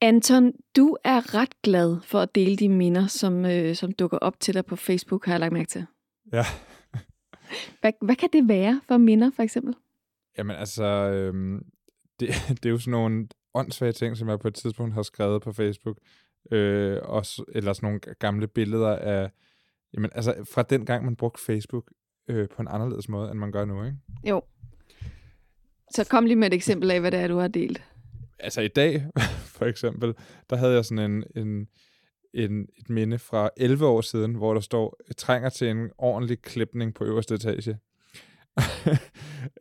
Anton, du er ret glad for at dele de minder, som, øh, som dukker op til dig på Facebook, har jeg lagt mærke til. Ja. Hvad, hvad kan det være for minder, for eksempel? Jamen altså, øhm, det, det er jo sådan nogle åndssvage ting, som jeg på et tidspunkt har skrevet på Facebook. Øh, også, eller sådan nogle gamle billeder af, jamen altså fra den gang, man brugte Facebook øh, på en anderledes måde, end man gør nu, ikke? Jo. Så kom lige med et eksempel af, hvad det er, du har delt. Altså i dag, for eksempel, der havde jeg sådan en, en, en, et minde fra 11 år siden, hvor der står, trænger til en ordentlig klipning på øverste etage.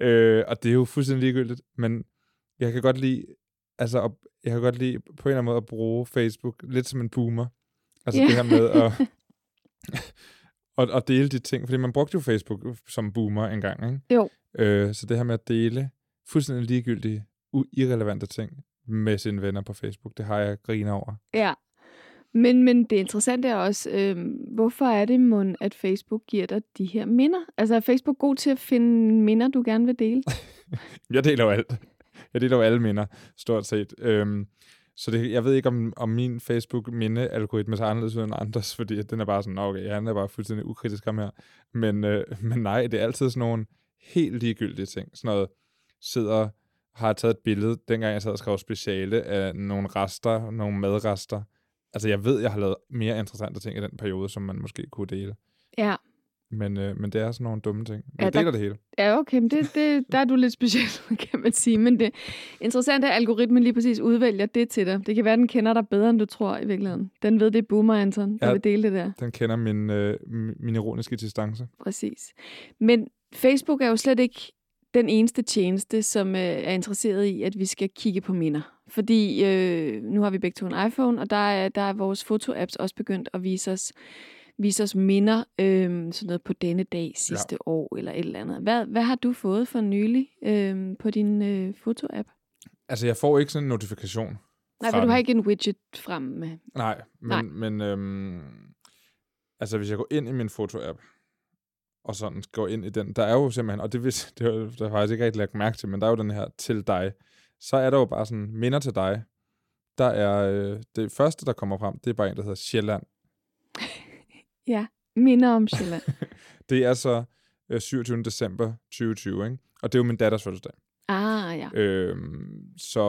øh, og det er jo fuldstændig ligegyldigt, men jeg kan godt lide, altså, at, jeg kan godt lide på en eller anden måde at bruge Facebook lidt som en boomer. Altså Ja. det her med at, at, at dele de ting, fordi man brugte jo Facebook som boomer engang, ikke? Jo. Øh, så det her med at dele fuldstændig ligegyldige, irrelevante ting med sine venner på Facebook, det har jeg griner over. Ja. Men, men det interessante er også, øh, hvorfor er det, mon, at Facebook giver dig de her minder? Altså er Facebook god til at finde minder, du gerne vil dele? Jeg deler jo alt. Jeg deler jo alle minder, stort set. Øhm, så det, jeg ved ikke, om, om min Facebook-minde-algoritme er anderledes end andres, fordi den er bare sådan, "Nå, okay, han er bare fuldstændig ukritisk ham her. Men, øh, men nej, det er altid sådan nogle helt ligegyldige ting. Sådan noget, sidder, har taget et billede, dengang jeg sad og skrev speciale af nogle rester, nogle madrester. Altså, jeg ved, jeg har lavet mere interessante ting i den periode, som man måske kunne dele. Ja. Men, øh, men det er sådan nogle dumme ting. Men Ja, jeg der- deler det hele. Ja, okay, men det, det, der er du lidt speciel, kan man sige. Men det interessante er, at algoritmen lige præcis udvælger det til dig. Det kan være, at den kender dig bedre, end du tror i virkeligheden. Den ved, det er boomer, Anton, der Ja. vil dele det der. Den kender min, øh, min ironiske distance. Præcis. Men Facebook er jo slet ikke den eneste tjeneste, som øh, er interesseret i, at vi skal kigge på minder. Fordi øh, nu har vi begge to en iPhone, og der er, der er vores fotoapps også begyndt at vise os, vise os minder, øh, sådan noget på denne dag sidste ja. år, eller et eller andet. Hvad, hvad har du fået for nylig øh, på din øh, fotoapp? Altså, jeg får ikke sådan en notifikation. Nej, for du har ikke en widget frem med. Nej, men, Nej. men øhm, altså, hvis jeg går ind i min foto-app, og sådan går ind i den, der er jo simpelthen, og det, vis, det, har, det har jeg faktisk ikke rigtig lagt mærke til, men der er jo den her til dig. Så er der jo bare sådan, minder til dig. Der er, øh, det første, der kommer frem, det er bare en, der hedder Sjælland. Ja, minder om Sjælland. Det er så øh, 27. december 2020, ikke? Og det er jo min datters fødselsdag. ah, ja. Øhm, så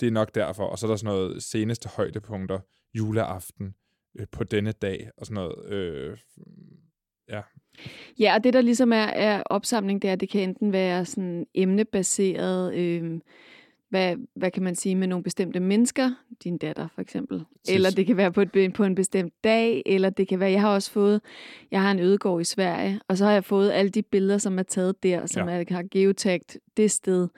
det er nok derfor. Og så er der sådan noget seneste højdepunkter, juleaften, øh, på denne dag, og sådan noget. Øh, ja, Ja, og det der ligesom er, er opsamling, det er, at det kan enten være sådan emnebaseret, øh, hvad, hvad kan man sige, med nogle bestemte mennesker, din datter for eksempel, Tis. eller det kan være på, et, på en bestemt dag, eller det kan være, jeg har også fået, jeg har en ødegård i Sverige, og så har jeg fået alle de billeder, som er taget der, som ja. er, har geotagt det sted.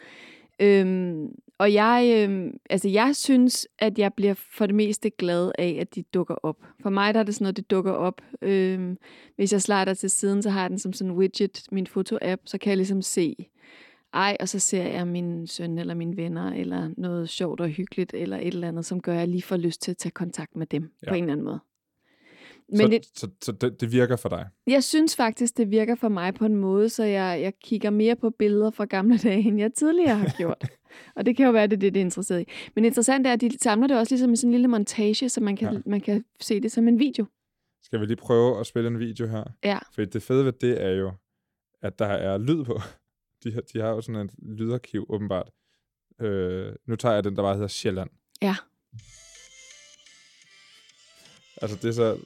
Øhm, og jeg, øhm, altså jeg synes, at jeg bliver for det meste glad af, at de dukker op. For mig der er det sådan noget, det dukker op. Øhm, hvis jeg slider til siden, så har jeg den som sådan en widget, min foto-app, så kan jeg ligesom se, ej, og så ser jeg min søn eller mine venner, eller noget sjovt og hyggeligt, eller et eller andet, som gør, at jeg lige får lyst til at tage kontakt med dem Ja. på en eller anden måde. Men Men så, det, så, så det, det virker for dig. jeg synes faktisk, det virker for mig på en måde, så jeg, jeg kigger mere på billeder fra gamle dage, end jeg tidligere har gjort. og det kan jo være, det er det, det er interesseret i. Men interessant er, at de samler det også ligesom i sådan en lille montage, så man kan, Ja. ja. man kan se det som en video. Skal vi lige prøve at spille en video her? Ja. For det fede ved det er jo, at der er lyd på. De har, de har jo sådan et lydarkiv, åbenbart. Øh, nu tager jeg den, der bare hedder Sjælland. Ja. Altså det er så...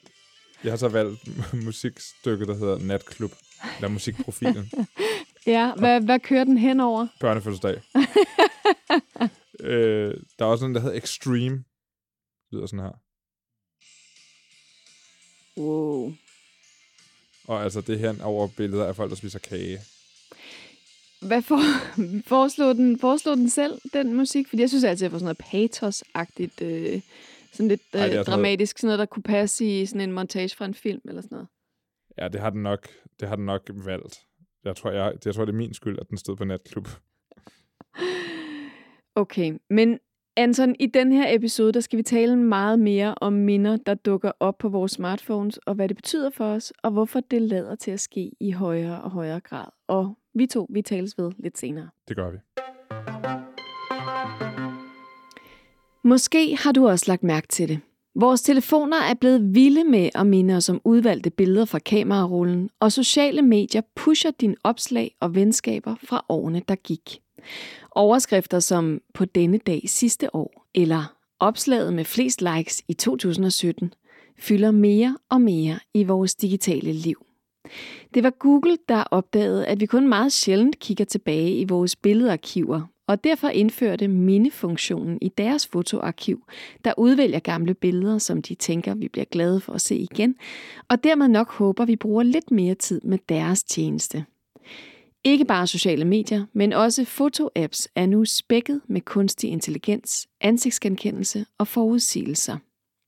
Jeg har så valgt musikstykket, der hedder Natklub. Eller musikprofilen. Ja, hvad, hvad kører den henover? Børnefødselsdag. øh, der er også en, der hedder Extreme. Det lyder sådan her. Wow. Og altså det her over billeder af folk, der spiser kage. Hvad for, foreslår, den, foreslår den selv, den musik? Fordi jeg synes altid, jeg får sådan noget patos-agtigt, øh, sådan lidt øh, Ej, sådan noget- dramatisk, sådan noget, der kunne passe i sådan en montage fra en film eller sådan noget. Ja, det har den nok, det har den nok valgt. Jeg tror, jeg, jeg tror, det er min skyld, at den stod på natklub. Okay, men Anton, i den her episode, der skal vi tale meget mere om minder, der dukker op på vores smartphones, og hvad det betyder for os, og hvorfor det lader til at ske i højere og højere grad. Og vi to, vi tales ved lidt senere. Det gør vi. Måske har du også lagt mærke til det. Vores telefoner er blevet vilde med at minde os om udvalgte billeder fra kamerarullen, og sociale medier pusher dine opslag og venskaber fra årene, der gik. Overskrifter som på denne dag sidste år, eller opslaget med flest likes i 2017, fylder mere og mere i vores digitale liv. Det var Google, der opdagede, at vi kun meget sjældent kigger tilbage i vores billedarkiver, og derfor indførte mindefunktionen i deres fotoarkiv, der udvælger gamle billeder, som de tænker, vi bliver glade for at se igen, og dermed nok håber, vi bruger lidt mere tid med deres tjeneste. Ikke bare sociale medier, men også fotoapps er nu spækket med kunstig intelligens, ansigtsgenkendelse og forudsigelser.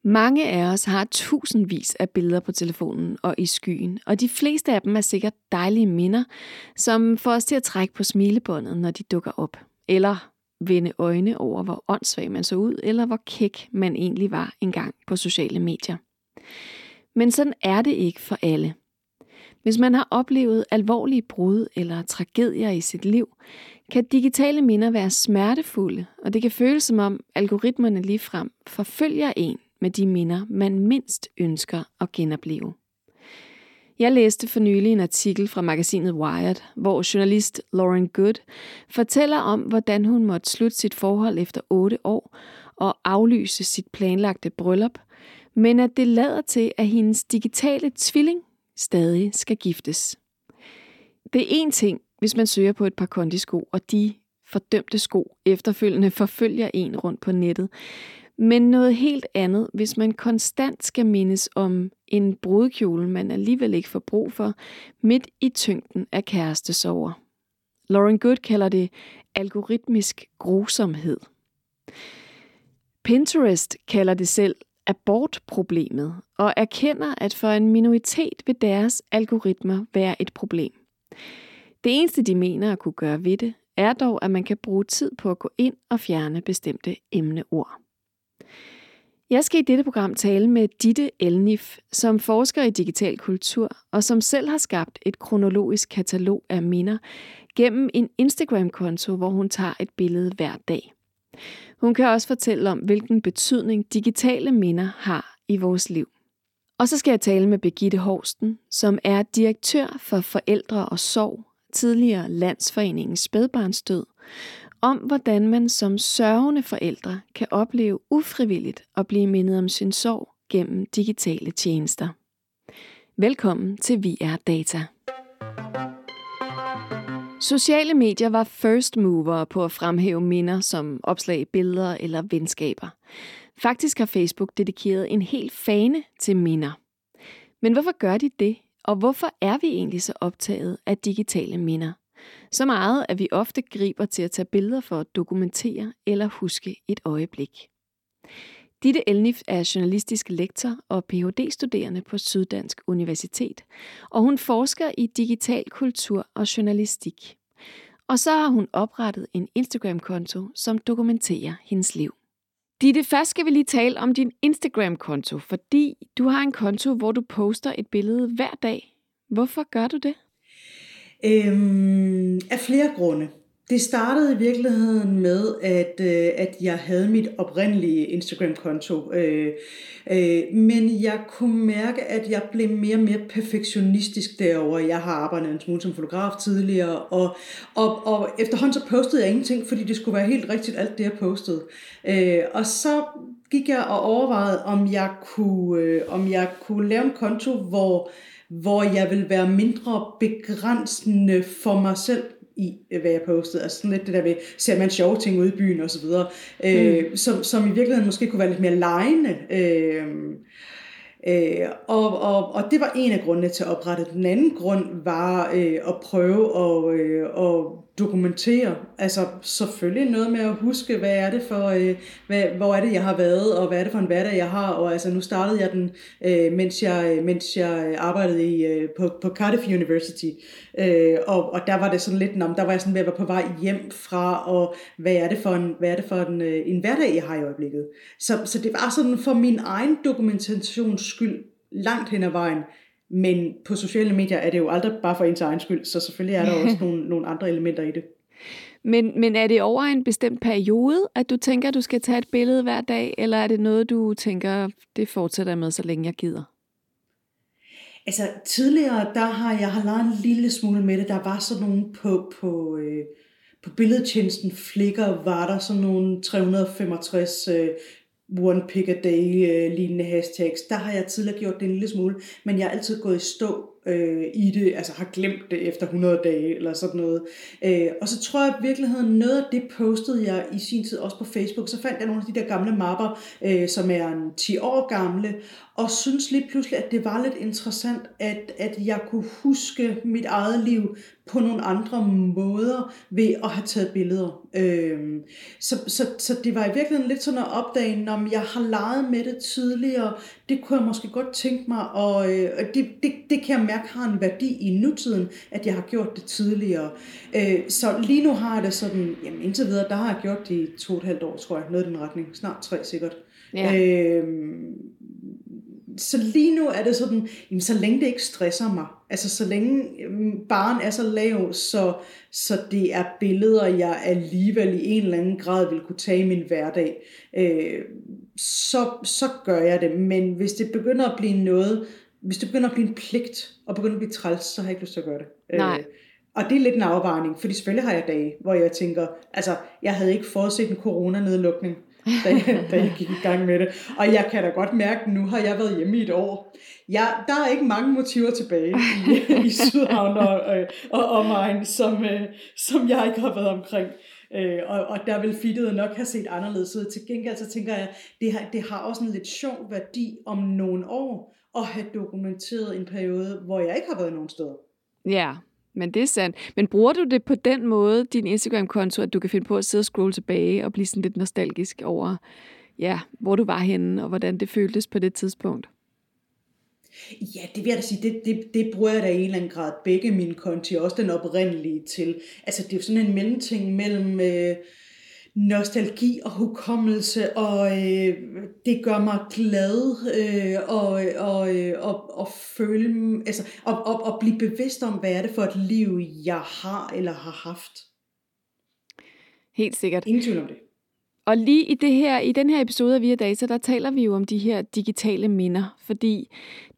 Mange af os har tusindvis af billeder på telefonen og i skyen, og de fleste af dem er sikkert dejlige minder, som får os til at trække på smilebåndet, når de dukker op. Eller vende øjne over, hvor åndssvag man så ud, eller hvor kæk man egentlig var engang på sociale medier. Men sådan er det ikke for alle. Hvis man har oplevet alvorlige brud eller tragedier i sit liv, kan digitale minder være smertefulde, og det kan føles som om algoritmerne ligefrem forfølger en med de minder, man mindst ønsker at genopleve. Jeg læste for nylig en artikel fra magasinet Wired, hvor journalist Lauren Good fortæller om, hvordan hun måtte slutte sit forhold efter otte år og aflyse sit planlagte bryllup, men at det lader til, at hendes digitale tvilling stadig skal giftes. Det er en ting, hvis man søger på et par kondisko, og de fordømte sko efterfølgende forfølger en rundt på nettet. Men noget helt andet, hvis man konstant skal mindes om en brudkjole, man alligevel ikke får brug for, midt i tyngden af kærestesover. Lauren Good kalder det algoritmisk grusomhed. Pinterest kalder det selv abortproblemet og erkender, at for en minoritet vil deres algoritmer være et problem. Det eneste, de mener at kunne gøre ved det, er dog, at man kan bruge tid på at gå ind og fjerne bestemte emneord. Jeg skal i dette program tale med Ditte Elnif, som forsker i digital kultur og som selv har skabt et kronologisk katalog af minder gennem en Instagram-konto, hvor hun tager et billede hver dag. Hun kan også fortælle om, hvilken betydning digitale minder har i vores liv. Og så skal jeg tale med Begitte Horsten, som er direktør for Forældre og Sorg, tidligere Landsforeningens Spædbarnsdød, om hvordan man som sørgende forældre kan opleve ufrivilligt at blive mindet om sin sorg gennem digitale tjenester. Velkommen til VR Data. Sociale medier var first mover på at fremhæve minder som opslag, billeder eller venskaber. Faktisk har Facebook dedikeret en hel fane til minder. Men hvorfor gør de det? Og hvorfor er vi egentlig så optaget af digitale minder? Så meget, at vi ofte griber til at tage billeder for at dokumentere eller huske et øjeblik. Ditte Elnif er journalistisk lektor og Ph.D.-studerende på Syddansk Universitet, og hun forsker i digital kultur og journalistik. Og så har hun oprettet en Instagram-konto, som dokumenterer hendes liv. Ditte, først skal vi lige tale om din Instagram-konto, fordi du har en konto, hvor du poster et billede hver dag. Hvorfor gør du det? Øhm, af flere grunde. Det startede i virkeligheden med, at, øh, at jeg havde mit oprindelige Instagram-konto, øh, øh, men jeg kunne mærke, at jeg blev mere og mere perfektionistisk derover. Jeg har arbejdet en smule som fotograf tidligere, og, og, og efterhånden så postede jeg ingenting, fordi det skulle være helt rigtigt alt det, jeg postede. Øh, og så gik jeg og overvejede, om jeg kunne, øh, om jeg kunne lave en konto, hvor hvor jeg vil være mindre begrænsende for mig selv i, hvad jeg postede. Altså sådan lidt det der ved, ser man sjove ting ude i byen og så videre, øh, mm. som, som i virkeligheden måske kunne være lidt mere lejende. Øh, øh, og, og, og det var en af grundene til at oprette. Den anden grund var øh, at prøve at, øh, at dokumentere. Altså selvfølgelig noget med at huske, hvad er det for, øh, hvad, hvor er det, jeg har været, og hvad er det for en hverdag, jeg har. Og altså nu startede jeg den, øh, mens, jeg, mens jeg arbejdede i, øh, på, på Cardiff University. Øh, og, og der var det sådan lidt, om der var jeg sådan ved at være på vej hjem fra, og hvad er det for en, hvad er det for en, øh, en hverdag, jeg har i øjeblikket. Så, så det var sådan for min egen dokumentations skyld langt hen ad vejen, men på sociale medier er det jo aldrig bare for ens egen skyld, så selvfølgelig er der også nogle, nogle andre elementer i det. Men, men er det over en bestemt periode, at du tænker, at du skal tage et billede hver dag, eller er det noget, du tænker, det fortsætter med, så længe jeg gider? Altså tidligere, der har jeg har lavet en lille smule med det. Der var sådan nogle på, på, øh, på billedtjenesten Flickr, var der sådan nogle 365 øh, one pick a day øh, lignende hashtags. Der har jeg tidligere gjort det en lille smule, men jeg har altid gået i stå øh, i det, altså har glemt det efter 100 dage eller sådan noget. Øh, og så tror jeg i virkeligheden, noget af det postede jeg i sin tid også på Facebook, så fandt jeg nogle af de der gamle mapper, øh, som er en 10 år gamle, og synes lige pludselig, at det var lidt interessant, at, at jeg kunne huske mit eget liv på nogle andre måder ved at have taget billeder. Øhm, så, så, så det var i virkeligheden lidt sådan at opdage, om jeg har leget med det tidligere, det kunne jeg måske godt tænke mig, og øh, det, det, det kan jeg mærke har en værdi i nutiden, at jeg har gjort det tidligere. Øh, så lige nu har jeg det sådan, jamen indtil videre, der har jeg gjort det i to og et halvt år, tror jeg, noget i den retning, snart tre sikkert. Ja. Øh, så lige nu er det sådan, jamen, så længe det ikke stresser mig, altså så længe barn er så lav, så, så det er billeder, jeg alligevel i en eller anden grad vil kunne tage i min hverdag, øh, så, så gør jeg det. Men hvis det begynder at blive noget, hvis det begynder at blive en pligt, og begynder at blive træls, så har jeg ikke lyst til at gøre det. Øh, Nej. Øh, og det er lidt en afvejning, fordi selvfølgelig har jeg dage, hvor jeg tænker, altså, jeg havde ikke forudset en coronanedlukning da, jeg, da jeg gik i gang med det. Og jeg kan da godt mærke, at nu har jeg været hjemme i et år. Jeg, der er ikke mange motiver tilbage i, i Sydhavn og, og, og omegn, som, øh, som jeg ikke har været omkring. Øh, og, og der vil fittet nok have set anderledes ud. Til gengæld så tænker jeg, det har, det har også en lidt sjov værdi om nogle år at have dokumenteret en periode, hvor jeg ikke har været nogen steder. Ja, men det er sandt. Men bruger du det på den måde, din Instagram-konto, at du kan finde på at sidde og scrolle tilbage og blive sådan lidt nostalgisk over, ja, hvor du var henne, og hvordan det føltes på det tidspunkt? Ja, det vil jeg da sige, det, det, det bruger jeg da i en eller anden grad begge mine konti, også den oprindelige til. Altså det er jo sådan en mellemting mellem... Øh, nostalgi og hukommelse, og øh, det gør mig glad øh, og, og, øh, og, og føle, altså, og, og, og blive bevidst om, hvad er det for et liv, jeg har eller har haft. Helt sikkert. Ingen tvivl om det. Og lige i, det her, i den her episode af Via Data, der taler vi jo om de her digitale minder, fordi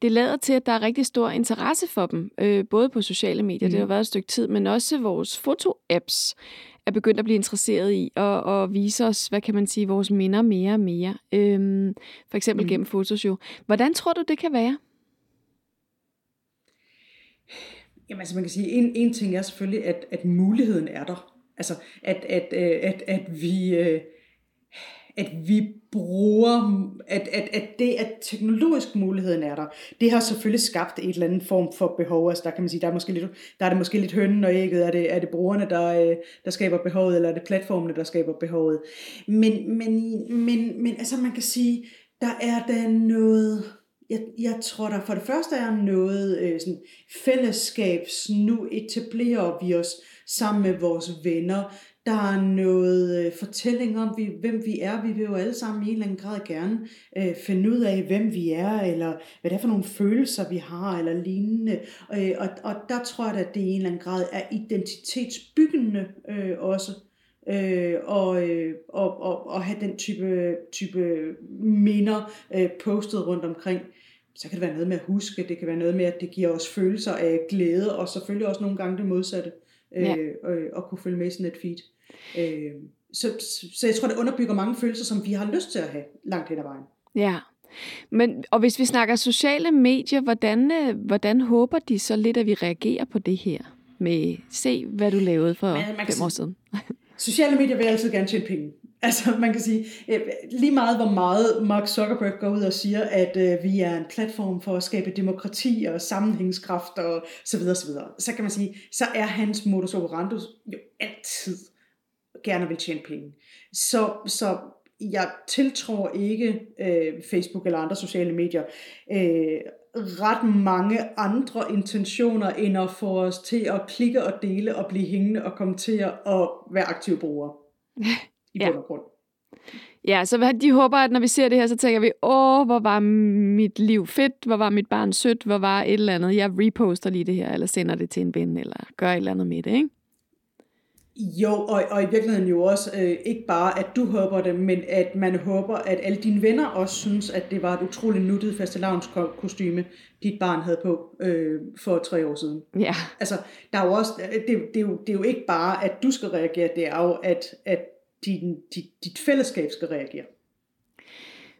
det lader til, at der er rigtig stor interesse for dem, øh, både på sociale medier, mm. det har været et stykke tid, men også vores foto-apps er begyndt at blive interesseret i at, at vise os, hvad kan man sige, vores minder mere og mere. Øhm, for eksempel mm. gennem fotos jo. Hvordan tror du, det kan være? Jamen altså man kan sige, en, en ting er selvfølgelig, at, at muligheden er der. Altså at, at, at, at, at vi... Øh, at vi bruger, at, at, at det, at teknologisk muligheden er der, det har selvfølgelig skabt et eller andet form for behov. Altså der kan man sige, der er, måske lidt, der er det måske lidt hønnen og ægget. Er det, er det brugerne, der, øh, der skaber behovet, eller er det platformene, der skaber behovet? Men, men, men, men altså man kan sige, der er der noget, jeg, jeg tror der for det første er noget øh, sådan fællesskabs, nu etablerer vi os sammen med vores venner. Der er noget øh, fortælling om, vi, hvem vi er. Vi vil jo alle sammen i en eller anden grad gerne øh, finde ud af, hvem vi er, eller hvad det er for nogle følelser, vi har, eller lignende. Øh, og, og der tror jeg, at det i en eller anden grad er identitetsbyggende øh, også. Øh, og, øh, og, og, og have den type, type minder øh, postet rundt omkring. Så kan det være noget med at huske, det kan være noget med, at det giver os følelser af glæde, og selvfølgelig også nogle gange det modsatte, øh, ja. øh, at kunne følge med i sådan et feed. Øh, så, så jeg tror, det underbygger mange følelser, som vi har lyst til at have langt hen ad vejen. Ja, men, og hvis vi snakker sociale medier, hvordan, øh, hvordan håber de så lidt, at vi reagerer på det her? Med se, hvad du lavede for Men, fem år siden. sociale medier vil altid gerne tjene penge. Altså man kan sige, øh, lige meget hvor meget Mark Zuckerberg går ud og siger, at øh, vi er en platform for at skabe demokrati og sammenhængskraft og så videre, så videre. Så kan man sige, så er hans modus operandi jo altid gerne vil tjene penge. Så, så jeg tiltror ikke øh, Facebook eller andre sociale medier øh, ret mange andre intentioner, end at få os til at klikke og dele og blive hængende og kommentere og være aktive brugere. I ja. bund og grund. Ja, så de håber, at når vi ser det her, så tænker vi, åh, hvor var mit liv fedt, hvor var mit barn sødt, hvor var et eller andet. Jeg reposter lige det her, eller sender det til en ven, eller gør et eller andet med det, ikke? Jo, og, og i virkeligheden jo også øh, ikke bare, at du håber det, men at man håber, at alle dine venner også synes, at det var et utroligt nuttet fastelavnskostyme, dit barn havde på øh, for tre år siden. Ja. Altså, der er jo også, det, det, er jo, det er jo ikke bare, at du skal reagere, det er jo, at, at din, dit, dit fællesskab skal reagere.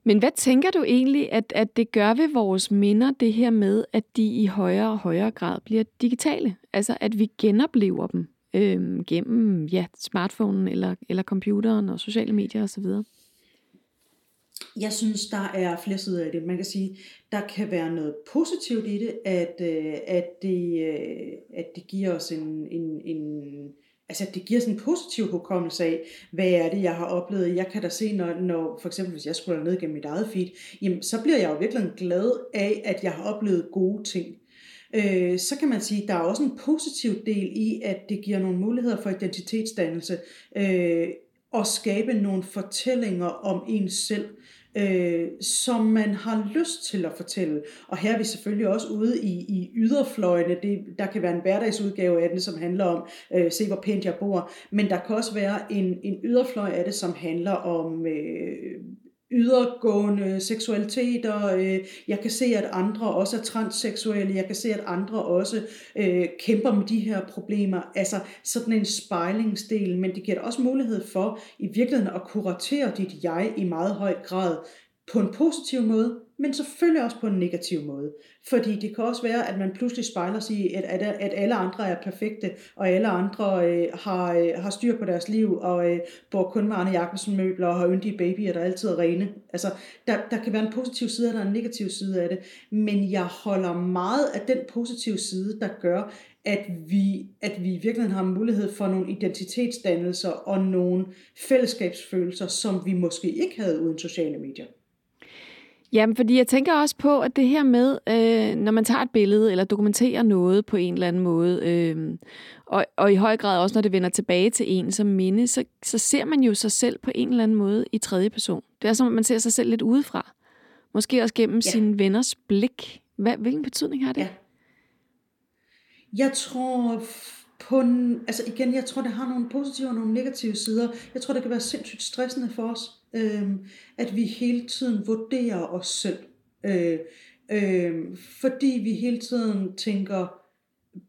Men hvad tænker du egentlig, at, at det gør ved vores minder, det her med, at de i højere og højere grad bliver digitale? Altså, at vi genoplever dem øh, gennem ja, smartphonen eller, eller computeren og sociale medier osv.? Jeg synes, der er flere sider af det. Man kan sige, der kan være noget positivt i det, at, øh, at, det, øh, at det giver os en, en, en altså det giver sådan en positiv hukommelse af, hvad er det, jeg har oplevet. Jeg kan da se, når, når for eksempel hvis jeg scroller ned gennem mit eget feed, jamen så bliver jeg jo virkelig glad af, at jeg har oplevet gode ting. Øh, så kan man sige, at der er også en positiv del i, at det giver nogle muligheder for identitetsdannelse øh, og skabe nogle fortællinger om en selv øh, som man har lyst til at fortælle. Og her er vi selvfølgelig også ude i, i yderfløjene. Det, der kan være en hverdagsudgave af den, som handler om, øh, se hvor pænt jeg bor. Men der kan også være en, en yderfløj af det, som handler om øh, ydergående seksualiteter. Øh, jeg kan se, at andre også er transseksuelle. Jeg kan se, at andre også øh, kæmper med de her problemer. Altså sådan en spejlingsdel, men det giver også mulighed for i virkeligheden at kuratere dit jeg i meget høj grad på en positiv måde, men selvfølgelig også på en negativ måde. Fordi det kan også være, at man pludselig spejler sig i, at, at, at alle andre er perfekte, og alle andre øh, har, øh, har styr på deres liv, og øh, bor kun med Arne Jacobsen møbler, og har yndige babyer, der altid er rene. Altså, der, der kan være en positiv side, og der er en negativ side af det. Men jeg holder meget af den positive side, der gør, at vi, at vi virkelig har mulighed for nogle identitetsdannelser og nogle fællesskabsfølelser, som vi måske ikke havde uden sociale medier. Jamen, fordi jeg tænker også på, at det her med, øh, når man tager et billede eller dokumenterer noget på en eller anden måde, øh, og, og i høj grad også, når det vender tilbage til en som minde, så, så ser man jo sig selv på en eller anden måde i tredje person. Det er som, at man ser sig selv lidt udefra. Måske også gennem ja. sine venners blik. Hvad, hvilken betydning har det? Ja. Jeg tror på altså igen, jeg tror, det har nogle positive og nogle negative sider. Jeg tror, det kan være sindssygt stressende for os, øh, at vi hele tiden vurderer os selv. Øh, øh, fordi vi hele tiden tænker,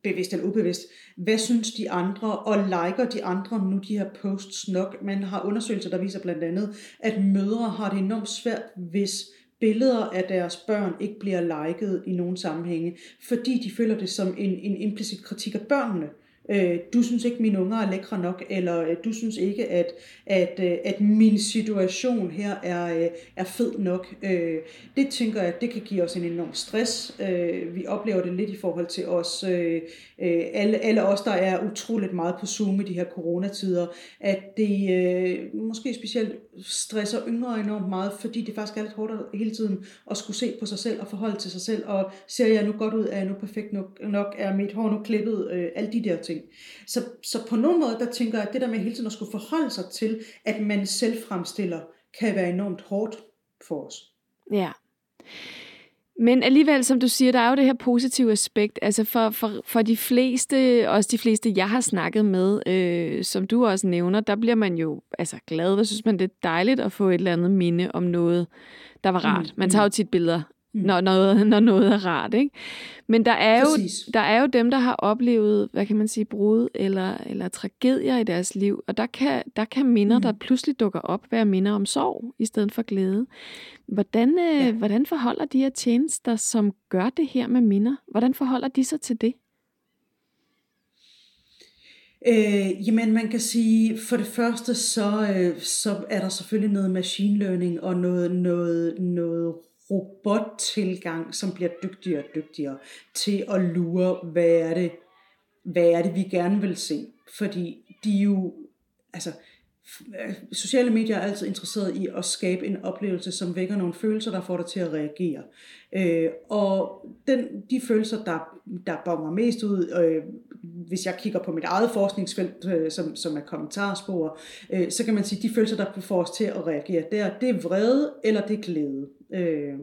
bevidst eller ubevidst, hvad synes de andre, og liker de andre nu de her posts nok. Man har undersøgelser, der viser blandt andet, at mødre har det enormt svært, hvis billeder af deres børn ikke bliver liket i nogen sammenhænge, fordi de føler det som en, en implicit kritik af børnene øh, du synes ikke, mine unger er lækre nok, eller øh, du synes ikke, at, at, øh, at min situation her er, øh, er fed nok. Øh, det tænker jeg, det kan give os en enorm stress. Øh, vi oplever det lidt i forhold til os, øh, øh, alle, alle os, der er utroligt meget på Zoom i de her coronatider, at det øh, måske specielt stresser yngre enormt meget, fordi det faktisk er lidt hårdt hele tiden at skulle se på sig selv og forholde til sig selv, og ser jeg nu godt ud, er jeg nu perfekt nok, nok er mit hår nu klippet, øh, alle de der ting. Så, så på nogen måde, der tænker jeg, at det der med hele tiden at skulle forholde sig til, at man selv fremstiller, kan være enormt hårdt for os. Ja. Men alligevel, som du siger, der er jo det her positive aspekt. Altså for, for, for de fleste, også de fleste, jeg har snakket med, øh, som du også nævner, der bliver man jo altså glad. Der synes man, det er dejligt at få et eller andet minde om noget, der var rart. Man tager jo tit billeder mm. når, noget, når noget er rart. Ikke? Men der er, jo, der er jo dem, der har oplevet, hvad kan man sige, brud eller, eller tragedier i deres liv, og der kan, der kan minder, mm. der pludselig dukker op, være minder om sorg i stedet for glæde. Hvordan, øh, ja. hvordan forholder de her tjenester, som gør det her med minder, hvordan forholder de sig til det? Øh, jamen man kan sige, for det første så, øh, så er der selvfølgelig noget machine learning og noget, noget, noget robottilgang, som bliver dygtigere og dygtigere til at lure, hvad er det, hvad er det vi gerne vil se. Fordi de jo, altså, øh, sociale medier er altid interesseret i at skabe en oplevelse, som vækker nogle følelser, der får dig til at reagere. Øh, og den, de følelser, der, der bonger mest ud, øh, hvis jeg kigger på mit eget forskningsfelt, øh, som, som er kommentarspor, øh, så kan man sige, at de følelser, der får os til at reagere der, det er vrede eller det er glæde. Øh,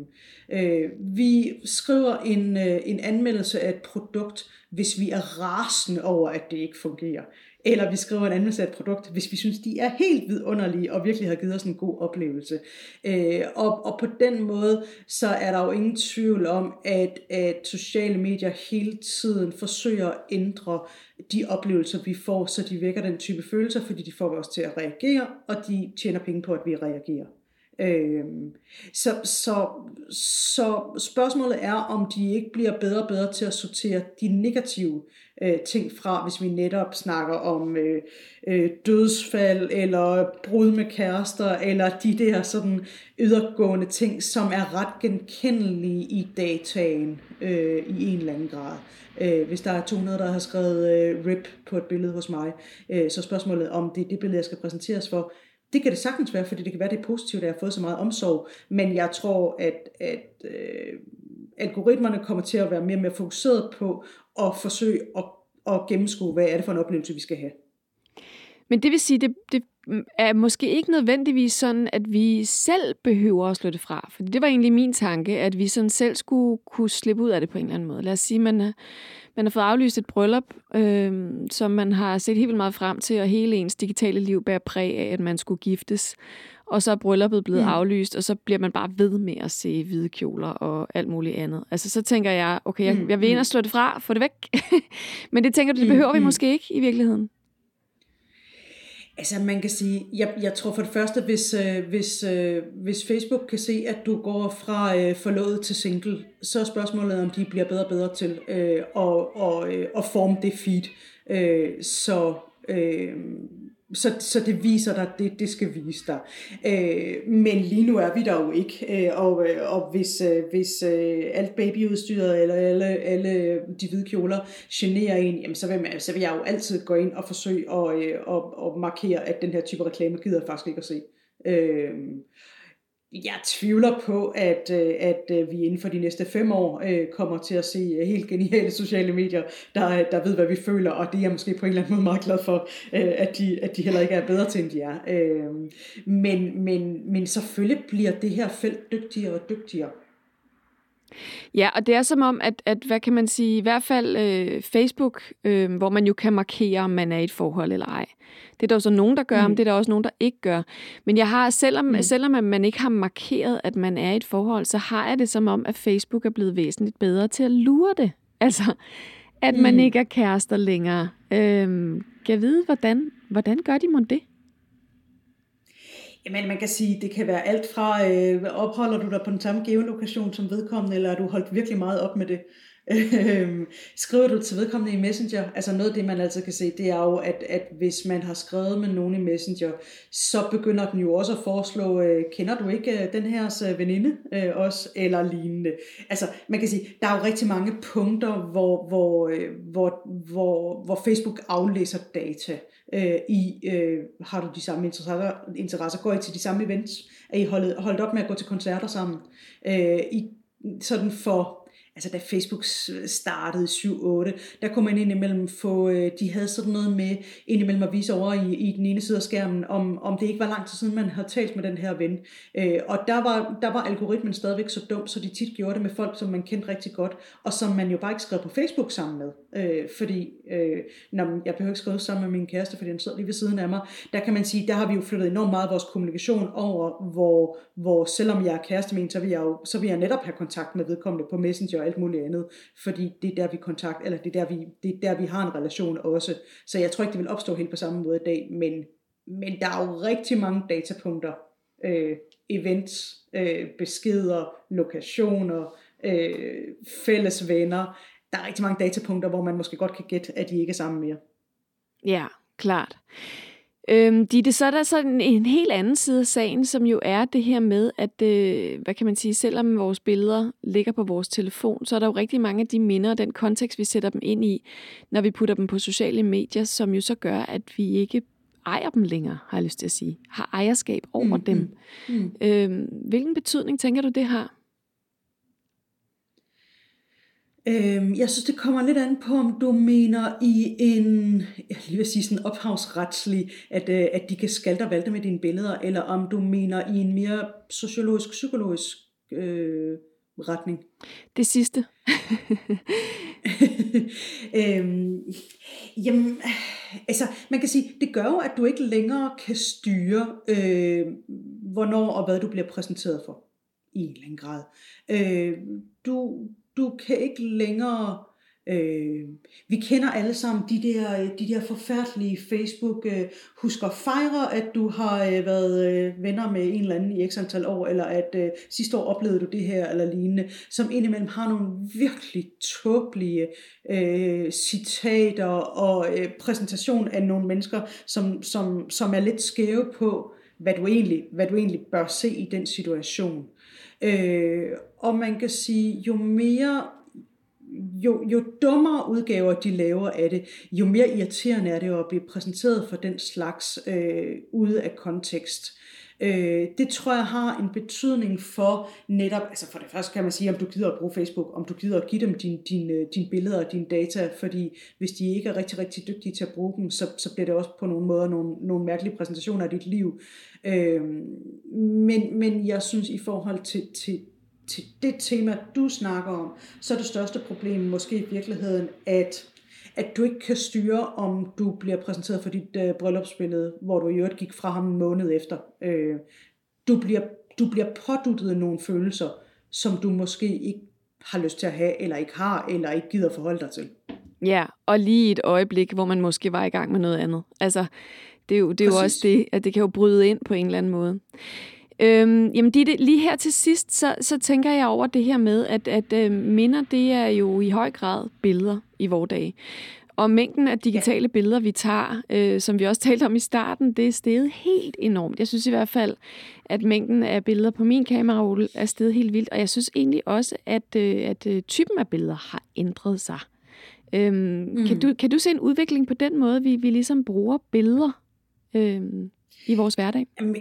øh, vi skriver en, øh, en anmeldelse af et produkt, hvis vi er rasende over, at det ikke fungerer. eller vi skriver en anmeldelse af et produkt, hvis vi synes, de er helt vidunderlige og virkelig har givet os en god oplevelse. Øh, og, og på den måde, så er der jo ingen tvivl om, at, at sociale medier hele tiden forsøger at ændre de oplevelser, vi får, så de vækker den type følelser, fordi de får os til at reagere, og de tjener penge på, at vi reagerer. Øh, så, så, så spørgsmålet er, om de ikke bliver bedre og bedre til at sortere de negative øh, ting fra, hvis vi netop snakker om øh, øh, dødsfald, eller brud med kærester, eller de der sådan ydergående ting, som er ret genkendelige i dataen øh, i en eller anden grad. Øh, hvis der er 200, der har skrevet øh, RIP på et billede hos mig, øh, så spørgsmålet om det er det billede, jeg skal præsenteres for, det kan det sagtens være, fordi det kan være, det er positivt, at jeg har fået så meget omsorg, men jeg tror, at, at øh, algoritmerne kommer til at være mere og mere fokuseret på at forsøge at, at gennemskue, hvad er det for en oplevelse, vi skal have. Men det vil sige, det, det er måske ikke nødvendigvis sådan, at vi selv behøver at slå det fra. For det var egentlig min tanke, at vi sådan selv skulle kunne slippe ud af det på en eller anden måde. Lad os sige, man man har fået aflyst et bryllup, øh, som man har set helt vildt meget frem til, og hele ens digitale liv bærer præg af, at man skulle giftes. Og så er brylluppet blevet mm. aflyst, og så bliver man bare ved med at se hvide kjoler og alt muligt andet. Altså så tænker jeg, okay, jeg, mm, jeg vil ind og mm. slå det fra, få det væk. Men det tænker du, det behøver vi måske ikke i virkeligheden. Altså man kan sige, jeg, jeg tror for det første, hvis, øh, hvis, øh, hvis Facebook kan se, at du går fra øh, forlovet til single, så er spørgsmålet, om de bliver bedre og bedre til øh, at, og, øh, at forme det feed. Øh, så øh, så, så det viser dig det, det skal vise dig. Øh, men lige nu er vi der jo ikke, øh, og, øh, og hvis, øh, hvis øh, alt babyudstyret eller alle, alle de hvide kjoler generer en, jamen så, vil man, så vil jeg jo altid gå ind og forsøge at, øh, og, og markere, at den her type reklame gider jeg faktisk ikke at se. Øh, jeg tvivler på, at, øh, at øh, vi inden for de næste fem år øh, kommer til at se helt geniale sociale medier, der, der ved, hvad vi føler, og det er jeg måske på en eller anden måde meget glad for, at de, at de heller ikke er bedre til, end de er. Men, men, men selvfølgelig bliver det her felt dygtigere og dygtigere. Ja, og det er som om, at, at hvad kan man sige, i hvert fald øh, Facebook, øh, hvor man jo kan markere, om man er i et forhold eller ej. Det er der jo så nogen, der gør, mm. men det er der også nogen, der ikke gør. Men jeg har, selvom, mm. selvom man ikke har markeret, at man er i et forhold, så har jeg det som om, at Facebook er blevet væsentligt bedre til at lure det. Altså, at man mm. ikke er kærester længere. Øh, kan jeg vide, hvordan, hvordan gør de mon det? Jamen, man kan sige, det kan være alt fra, øh, opholder du dig på den samme geolokation som vedkommende, eller er du holdt virkelig meget op med det? Øhm, skriver du til vedkommende i Messenger, altså noget af det, man altid kan se, det er jo, at, at hvis man har skrevet med nogen i Messenger, så begynder den jo også at foreslå, øh, kender du ikke øh, den her øh, veninde øh, også, eller lignende. Altså, man kan sige, der er jo rigtig mange punkter, hvor, hvor, øh, hvor, hvor, hvor Facebook aflæser data øh, i, øh, har du de samme interesser, interesser, går I til de samme events, er I holdt, holdt op med at gå til koncerter sammen, øh, I, sådan for altså da Facebook startede i 7-8, der kunne man indimellem få, øh, de havde sådan noget med indimellem at vise over i, i den ene side af skærmen, om, om det ikke var lang tid siden, man havde talt med den her ven. Øh, og der var, der var algoritmen stadigvæk så dum, så de tit gjorde det med folk, som man kendte rigtig godt, og som man jo bare ikke skrev på Facebook sammen med. Øh, fordi, øh, når jeg behøver ikke skrive sammen med min kæreste, fordi den sidder lige ved siden af mig. Der kan man sige, der har vi jo flyttet enormt meget af vores kommunikation over, hvor, hvor selvom jeg er kæreste med en, så vil jeg jo så vil jeg netop have kontakt med vedkommende på Messenger og alt muligt andet, fordi det er der, vi kontakt, eller det er der, vi, det er der, vi har en relation også. Så jeg tror ikke, det vil opstå helt på samme måde i dag, men, men der er jo rigtig mange datapunkter, øh, events, øh, beskeder, lokationer, øh, fælles venner. Der er rigtig mange datapunkter, hvor man måske godt kan gætte, at de ikke er sammen mere. Ja, klart. Øhm, det så er der sådan en helt anden side af sagen, som jo er det her med, at, øh, hvad kan man sige, selvom vores billeder ligger på vores telefon, så er der jo rigtig mange af de minder og den kontekst, vi sætter dem ind i, når vi putter dem på sociale medier, som jo så gør, at vi ikke ejer dem længere, har jeg lyst til at sige. Har ejerskab over mm, dem. Mm, mm. Øhm, hvilken betydning tænker du, det har? Øhm, jeg synes, det kommer lidt an på, om du mener i en, jeg lige vil sige sådan ophavsretslig, at, øh, at de kan skalte og valte med dine billeder, eller om du mener i en mere sociologisk, psykologisk øh, retning? Det sidste. øhm, jamen, altså, man kan sige, det gør jo, at du ikke længere kan styre, øh, hvornår og hvad du bliver præsenteret for, i en eller anden grad. Øh, du, du kan ikke længere Øh, vi kender alle sammen de der, de der forfærdelige Facebook, øh, husker at fejre, at du har øh, været øh, venner med en eller anden i x antal år, eller at øh, sidste år oplevede du det her, eller lignende, som indimellem har nogle virkelig tåbelige øh, citater og øh, præsentation af nogle mennesker, som, som, som er lidt skæve på, hvad du egentlig, hvad du egentlig bør se i den situation. Øh, og man kan sige, jo mere jo, jo dummere udgaver de laver af det, jo mere irriterende er det at blive præsenteret for den slags øh, ude af kontekst. Øh, det tror jeg har en betydning for netop, altså for det første kan man sige, om du gider at bruge Facebook, om du gider at give dem dine din, din øh, billeder og dine data, fordi hvis de ikke er rigtig, rigtig dygtige til at bruge dem, så, så bliver det også på nogle måder nogle, nogle mærkelige præsentationer af dit liv. Øh, men, men jeg synes i forhold til, til det tema, du snakker om, så er det største problem måske i virkeligheden, at at du ikke kan styre, om du bliver præsenteret for dit øh, bryllupsbillede, hvor du i øvrigt gik fra ham en måned efter. Øh, du, bliver, du bliver påduttet nogle følelser, som du måske ikke har lyst til at have, eller ikke har, eller ikke gider forholde dig til. Ja, og lige et øjeblik, hvor man måske var i gang med noget andet. Altså, det er jo, det er jo også det, at det kan jo bryde ind på en eller anden måde. Øhm, jamen Ditte, lige her til sidst, så, så tænker jeg over det her med, at, at øh, minder, det er jo i høj grad billeder i vores dage. Og mængden af digitale ja. billeder, vi tager, øh, som vi også talte om i starten, det er steget helt enormt. Jeg synes i hvert fald, at mængden af billeder på min kamerarulle er steget helt vildt. Og jeg synes egentlig også, at, øh, at øh, typen af billeder har ændret sig. Øhm, mm. kan, du, kan du se en udvikling på den måde, vi, vi ligesom bruger billeder? Øhm, i vores hverdag? Jamen,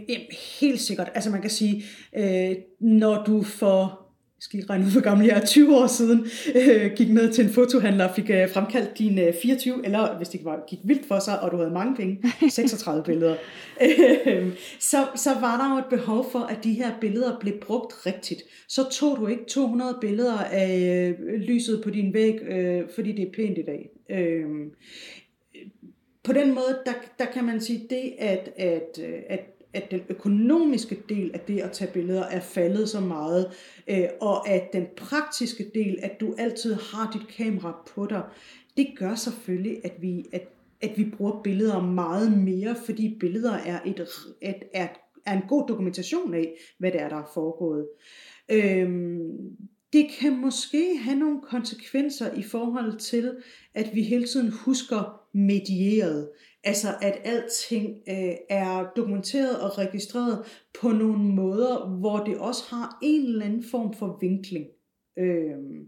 helt sikkert. Altså man kan sige, øh, når du for skal lige regne ud, hvor gammel jeg er, 20 år siden, øh, gik ned til en fotohandler og fik øh, fremkaldt dine øh, 24, eller hvis det var, gik vildt for sig, og du havde mange penge, 36 billeder, øh, så, så var der jo et behov for, at de her billeder blev brugt rigtigt. Så tog du ikke 200 billeder af øh, lyset på din væg, øh, fordi det er pænt i dag. Øh, på den måde, der, der kan man sige det, at, at, at, at den økonomiske del af det at tage billeder er faldet så meget, øh, og at den praktiske del, at du altid har dit kamera på dig, det gør selvfølgelig, at vi, at, at vi bruger billeder meget mere, fordi billeder er, et, et, er, er en god dokumentation af, hvad det er, der er foregået. Øhm, det kan måske have nogle konsekvenser i forhold til, at vi hele tiden husker medieret. Altså at alting øh, er dokumenteret og registreret på nogle måder, hvor det også har en eller anden form for vinkling. Øh,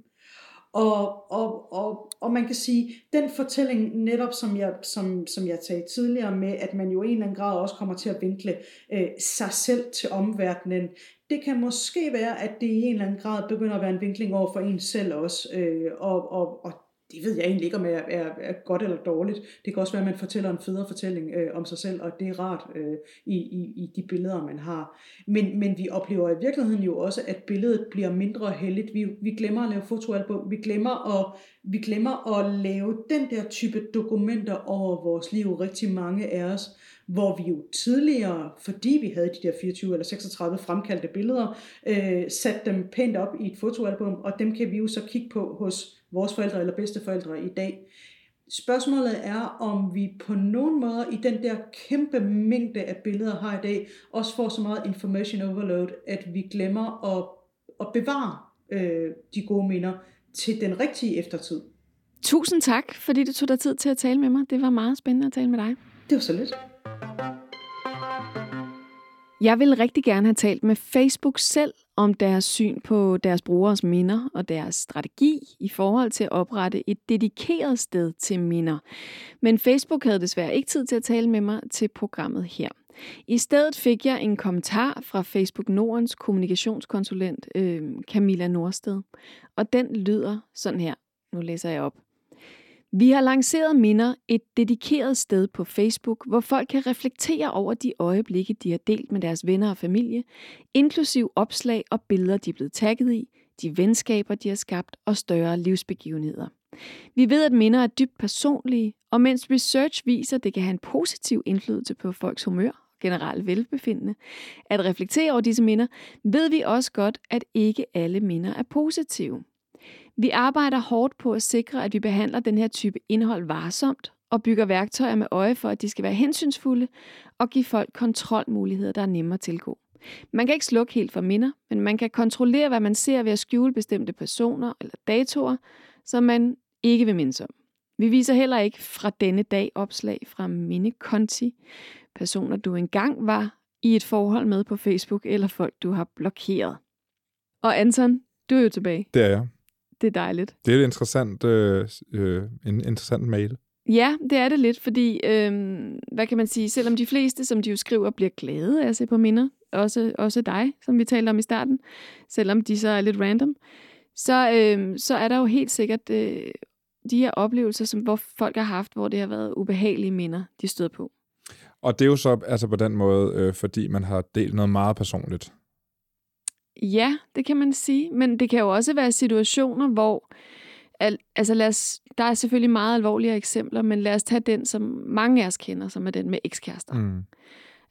og, og, og, og man kan sige, den fortælling netop som jeg, som, som jeg talte tidligere med, at man jo i en eller anden grad også kommer til at vinkle øh, sig selv til omverdenen, det kan måske være, at det i en eller anden grad begynder at være en vinkling over for en selv også, øh, og, og, og det ved jeg egentlig ikke, om er, er, er godt eller dårligt. Det kan også være, at man fortæller en federe fortælling øh, om sig selv, og det er rart øh, i, i, i de billeder, man har. Men, men vi oplever i virkeligheden jo også, at billedet bliver mindre heldigt. Vi, vi glemmer at lave fotoalbum, vi glemmer at, vi glemmer at lave den der type dokumenter over vores liv, rigtig mange af os, hvor vi jo tidligere, fordi vi havde de der 24 eller 36 fremkaldte billeder, øh, satte dem pænt op i et fotoalbum, og dem kan vi jo så kigge på hos vores forældre eller bedsteforældre i dag. Spørgsmålet er, om vi på nogen måde i den der kæmpe mængde af billeder har i dag, også får så meget information overload, at vi glemmer at, at bevare øh, de gode minder til den rigtige eftertid. Tusind tak, fordi du tog dig tid til at tale med mig. Det var meget spændende at tale med dig. Det var så lidt. Jeg vil rigtig gerne have talt med Facebook selv om deres syn på deres brugeres minder og deres strategi i forhold til at oprette et dedikeret sted til minder. Men Facebook havde desværre ikke tid til at tale med mig til programmet her. I stedet fik jeg en kommentar fra Facebook Nordens kommunikationskonsulent øh, Camilla Norsted, og den lyder sådan her. Nu læser jeg op. Vi har lanceret Minder, et dedikeret sted på Facebook, hvor folk kan reflektere over de øjeblikke, de har delt med deres venner og familie, inklusiv opslag og billeder, de er blevet tagget i, de venskaber, de har skabt og større livsbegivenheder. Vi ved, at minder er dybt personlige, og mens research viser, at det kan have en positiv indflydelse på folks humør og generelt velbefindende, at reflektere over disse minder, ved vi også godt, at ikke alle minder er positive. Vi arbejder hårdt på at sikre, at vi behandler den her type indhold varsomt og bygger værktøjer med øje for, at de skal være hensynsfulde og give folk kontrolmuligheder, der er nemmere at tilgå. Man kan ikke slukke helt for minder, men man kan kontrollere, hvad man ser ved at skjule bestemte personer eller datoer, som man ikke vil mindes om. Vi viser heller ikke fra denne dag opslag fra mindekonti, personer du engang var i et forhold med på Facebook, eller folk du har blokeret. Og Anton, du er jo tilbage. Det er jeg. Det er dejligt. Det er et interessant, øh, øh, en interessant mail. Ja, det er det lidt, fordi, øh, hvad kan man sige, selvom de fleste, som de jo skriver, bliver glade af at se på minder, også, også dig, som vi talte om i starten, selvom de så er lidt random, så, øh, så er der jo helt sikkert øh, de her oplevelser, som, hvor folk har haft, hvor det har været ubehagelige minder, de stod på. Og det er jo så altså på den måde, øh, fordi man har delt noget meget personligt. Ja, det kan man sige, men det kan jo også være situationer, hvor al, altså lad os, der er selvfølgelig meget alvorlige eksempler, men lad os tage den, som mange af os kender, som er den med ekskærester. Mm.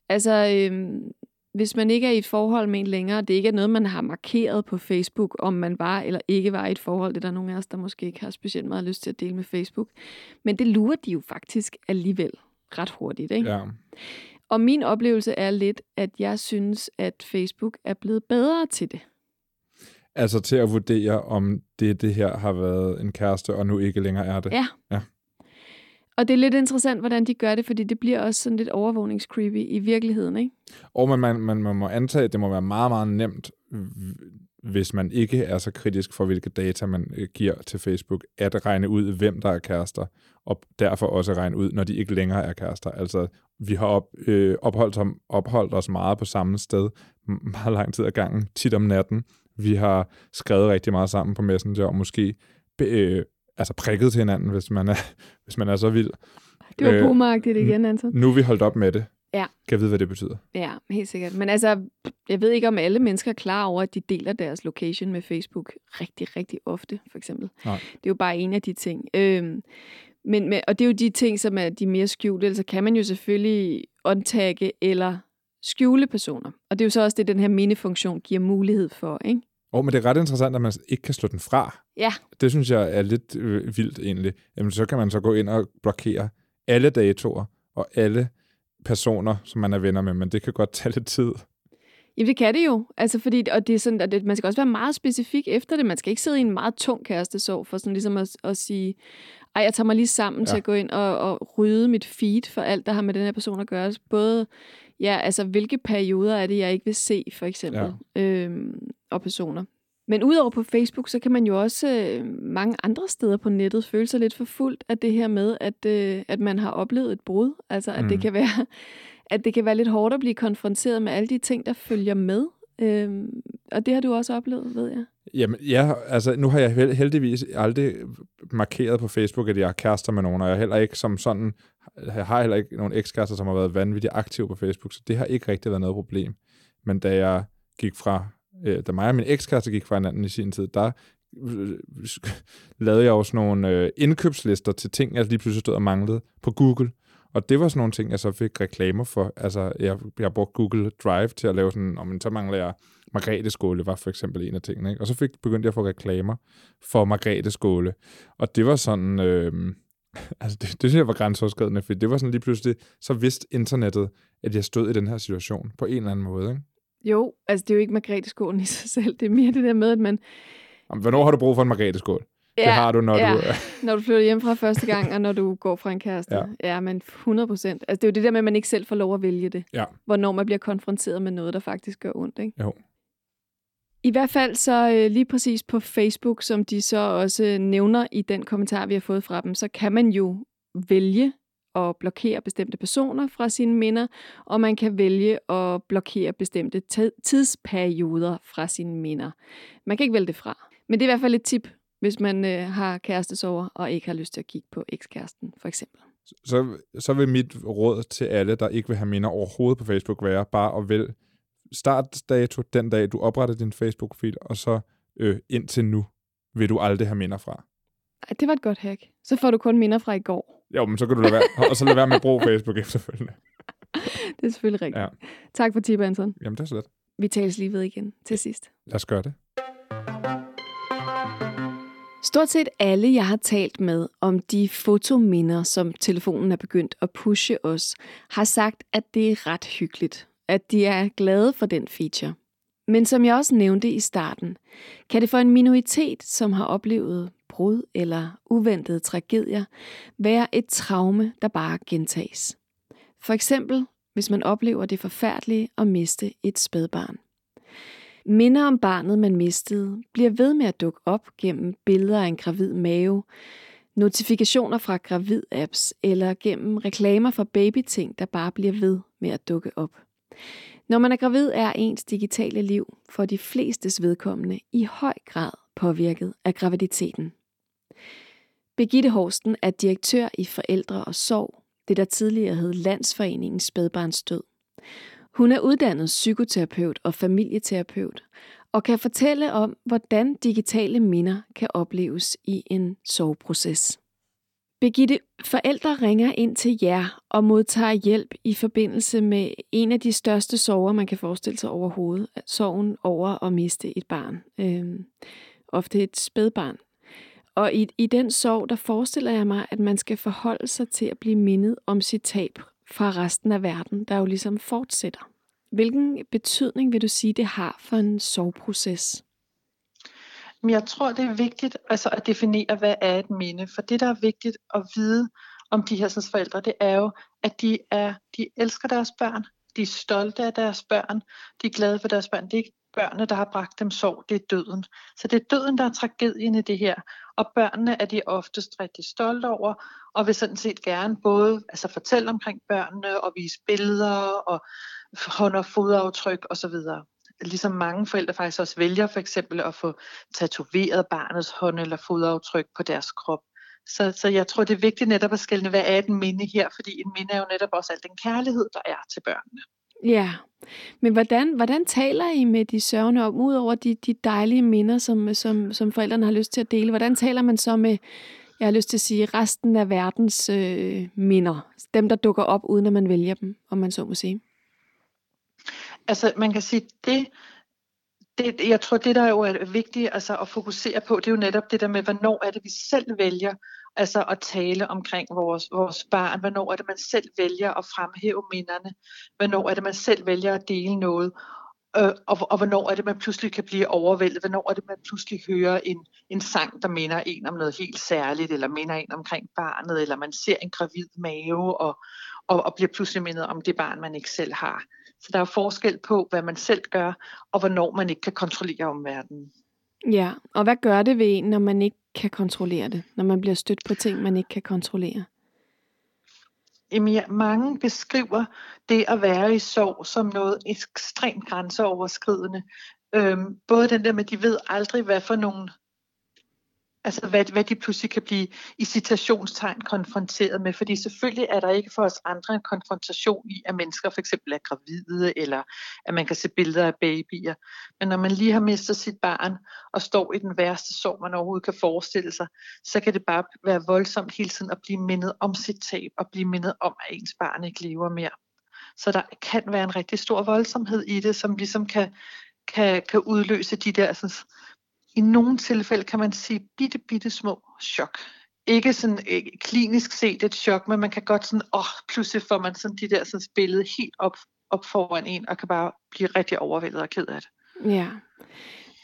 Altså, øhm, hvis man ikke er i et forhold med en længere, det ikke er noget, man har markeret på Facebook, om man var eller ikke var i et forhold. Det er der nogle af os, der måske ikke har specielt meget lyst til at dele med Facebook. Men det lurer de jo faktisk alligevel ret hurtigt. Ikke? Ja. Og min oplevelse er lidt, at jeg synes, at Facebook er blevet bedre til det. Altså til at vurdere, om det, det her har været en kæreste, og nu ikke længere er det. Ja. ja. Og det er lidt interessant, hvordan de gør det, fordi det bliver også sådan lidt overvågningscreepy i virkeligheden, ikke? Og man, man, man, man må antage, at det må være meget, meget nemt, hvis man ikke er så kritisk for, hvilke data man øh, giver til Facebook, at regne ud, hvem der er kærester, og derfor også regne ud, når de ikke længere er kærester. Altså, vi har op, øh, opholdt, opholdt os meget på samme sted, meget lang tid ad gangen, tit om natten. Vi har skrevet rigtig meget sammen på Messenger, og måske øh, altså prikket til hinanden, hvis man er, hvis man er så vild. Det var øh, boomeragtigt igen, Anton. Nu er vi holdt op med det. Ja. Kan jeg vide, hvad det betyder? Ja, helt sikkert. Men altså, jeg ved ikke, om alle mennesker er klar over, at de deler deres location med Facebook rigtig, rigtig ofte, for eksempel. Nej. Det er jo bare en af de ting. Øhm, men, men, og det er jo de ting, som er de mere skjulte. Altså kan man jo selvfølgelig undtagge eller skjule personer. Og det er jo så også det, den her mindefunktion giver mulighed for, ikke? Åh, oh, men det er ret interessant, at man ikke kan slå den fra. Ja. Det synes jeg er lidt øh, vildt egentlig. Jamen, så kan man så gå ind og blokere alle datoer og alle personer, som man er venner med, men det kan godt tage lidt tid. Ja, det kan det jo. Altså, fordi, og det er sådan, at det, man skal også være meget specifik efter det. Man skal ikke sidde i en meget tung kærestesorg for sådan ligesom at, at sige, ej, jeg tager mig lige sammen ja. til at gå ind og, og rydde mit feed for alt, der har med den her person at gøre. Både, ja, altså, hvilke perioder er det, jeg ikke vil se, for eksempel, ja. øhm, og personer. Men udover på Facebook, så kan man jo også øh, mange andre steder på nettet føle sig lidt forfulgt af det her med, at, øh, at man har oplevet et brud. Altså, at, mm. det kan være, at det kan være lidt hårdt at blive konfronteret med alle de ting, der følger med. Øhm, og det har du også oplevet, ved jeg. Jamen, ja, altså nu har jeg heldigvis aldrig markeret på Facebook, at jeg er kærester med nogen, og jeg heller ikke som sådan, jeg har heller ikke nogen ekskærester, som har været vanvittigt aktive på Facebook, så det har ikke rigtig været noget problem. Men da jeg gik fra øh, da mig og min ekskæreste gik fra hinanden i sin tid, der øh, lavede jeg også nogle øh, indkøbslister til ting, jeg lige pludselig stod og manglede på Google. Og det var sådan nogle ting, jeg så fik reklamer for. Altså, jeg, jeg brugte Google Drive til at lave sådan, om så mangler jeg Margrethe Skåle, var for eksempel en af tingene. Ikke? Og så fik, begyndte jeg at få reklamer for Margrethe Skåle. Og det var sådan, øh, altså det, det synes jeg var grænseoverskridende, for det var sådan lige pludselig, så vidste internettet, at jeg stod i den her situation på en eller anden måde. Ikke? Jo, altså det er jo ikke Margrethe-skålen i sig selv. Det er mere det der med, at man... Jamen, hvornår har du brug for en Margrethe-skål? Ja, det har du, når ja. du... når du flytter hjem fra første gang, og når du går fra en kæreste. Ja, ja men 100 procent. Altså, det er jo det der med, at man ikke selv får lov at vælge det. Ja. Hvornår man bliver konfronteret med noget, der faktisk gør ondt, ikke? Jo. I hvert fald så øh, lige præcis på Facebook, som de så også nævner i den kommentar, vi har fået fra dem, så kan man jo vælge at blokere bestemte personer fra sine minder, og man kan vælge at blokere bestemte tidsperioder fra sine minder. Man kan ikke vælge det fra. Men det er i hvert fald et tip, hvis man øh, har kærestesover og ikke har lyst til at kigge på ekskæresten, for eksempel. Så, så vil mit råd til alle, der ikke vil have minder overhovedet på Facebook, være bare at vælge startdato den dag, du opretter din Facebook-profil, og så øh, indtil nu, vil du aldrig have minder fra. Ej, det var et godt hack. Så får du kun minder fra i går. Jo, men så kan du lade være, og så lade være med at bruge Facebook efterfølgende. Det er selvfølgelig rigtigt. Ja. Tak for tip, Anton. Jamen, det er så let. Vi tales lige ved igen til sidst. Lad os gøre det. Stort set alle, jeg har talt med om de fotominder, som telefonen er begyndt at pushe os, har sagt, at det er ret hyggeligt. At de er glade for den feature. Men som jeg også nævnte i starten, kan det for en minoritet, som har oplevet brud eller uventede tragedier, være et traume, der bare gentages. For eksempel, hvis man oplever det forfærdelige at miste et spædbarn. Minder om barnet, man mistede, bliver ved med at dukke op gennem billeder af en gravid mave, notifikationer fra gravid-apps eller gennem reklamer for babyting, der bare bliver ved med at dukke op. Når man er gravid, er ens digitale liv for de flestes vedkommende i høj grad påvirket af graviditeten. Birgitte Horsten er direktør i Forældre og Sorg, det der tidligere hed Landsforeningen Spædbarnsdød. Hun er uddannet psykoterapeut og familieterapeut, og kan fortælle om, hvordan digitale minder kan opleves i en soveproces. Begitte, forældre ringer ind til jer og modtager hjælp i forbindelse med en af de største sorger, man kan forestille sig overhovedet. Sorgen over at miste et barn. Øhm, ofte et spædbarn. Og i, i den sorg, der forestiller jeg mig, at man skal forholde sig til at blive mindet om sit tab fra resten af verden, der jo ligesom fortsætter. Hvilken betydning vil du sige, det har for en soveproces? Jeg tror, det er vigtigt altså, at definere, hvad er et minde. For det, der er vigtigt at vide om de her sådan, forældre, det er jo, at de, er, de elsker deres børn. De er stolte af deres børn. De er glade for deres børn. Det er ikke børnene, der har bragt dem sorg. Det er døden. Så det er døden, der er tragedien i det her. Og børnene er de oftest rigtig stolte over, og vil sådan set gerne både altså, fortælle omkring børnene, og vise billeder, og hånd- og fodaftryk osv ligesom mange forældre faktisk også vælger for eksempel at få tatoveret barnets hånd eller fodaftryk på deres krop. Så, så jeg tror, det er vigtigt netop at skælne, hvad er et minde her, fordi en minde er jo netop også al den kærlighed, der er til børnene. Ja, men hvordan, hvordan taler I med de sørgende om, udover de, de dejlige minder, som, som, som forældrene har lyst til at dele, hvordan taler man så med, jeg har lyst til at sige, resten af verdens øh, minder, dem der dukker op, uden at man vælger dem, om man så må sige? Altså man kan sige, det, det, jeg tror, det der jo er vigtigt altså, at fokusere på, det er jo netop det der med, hvornår er det, vi selv vælger altså at tale omkring vores, vores barn. Hvornår er det, man selv vælger at fremhæve minderne? Hvornår er det, man selv vælger at dele noget? Øh, og, og hvornår er det, man pludselig kan blive overvældet? Hvornår er det, man pludselig hører en, en sang, der minder en om noget helt særligt, eller minder en omkring barnet, eller man ser en gravid mave, og, og, og bliver pludselig mindet om det barn, man ikke selv har. Så der er forskel på, hvad man selv gør, og hvornår man ikke kan kontrollere omverdenen. Ja, og hvad gør det ved en, når man ikke kan kontrollere det? Når man bliver stødt på ting, man ikke kan kontrollere? Jamen, ja, mange beskriver det at være i sorg som noget ekstremt grænseoverskridende. Øhm, både den der med, at de ved aldrig, hvad for nogle Altså hvad, hvad de pludselig kan blive i citationstegn konfronteret med. Fordi selvfølgelig er der ikke for os andre en konfrontation i, at mennesker for eksempel er gravide, eller at man kan se billeder af babyer. Men når man lige har mistet sit barn, og står i den værste sorg, man overhovedet kan forestille sig, så kan det bare være voldsomt hele tiden at blive mindet om sit tab, og blive mindet om, at ens barn ikke lever mere. Så der kan være en rigtig stor voldsomhed i det, som ligesom kan, kan, kan udløse de der sådan, i nogle tilfælde kan man sige bitte, bitte små chok. Ikke sådan ikke klinisk set et chok, men man kan godt sådan, åh, pludselig får man sådan de der sådan billede helt op, op foran en, og kan bare blive rigtig overvældet og ked af det. Ja.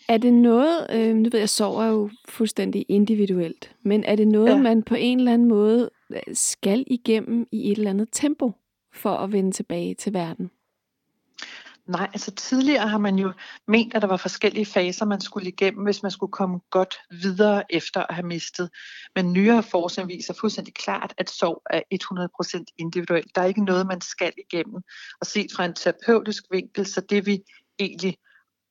Er det noget, øh, nu ved jeg, sorg er jo fuldstændig individuelt, men er det noget, ja. man på en eller anden måde øh, skal igennem i et eller andet tempo for at vende tilbage til verden? Nej, altså tidligere har man jo ment, at der var forskellige faser, man skulle igennem, hvis man skulle komme godt videre efter at have mistet. Men nyere forskning viser fuldstændig klart, at sorg er 100% individuelt. Der er ikke noget, man skal igennem. Og set fra en terapeutisk vinkel, så det vi egentlig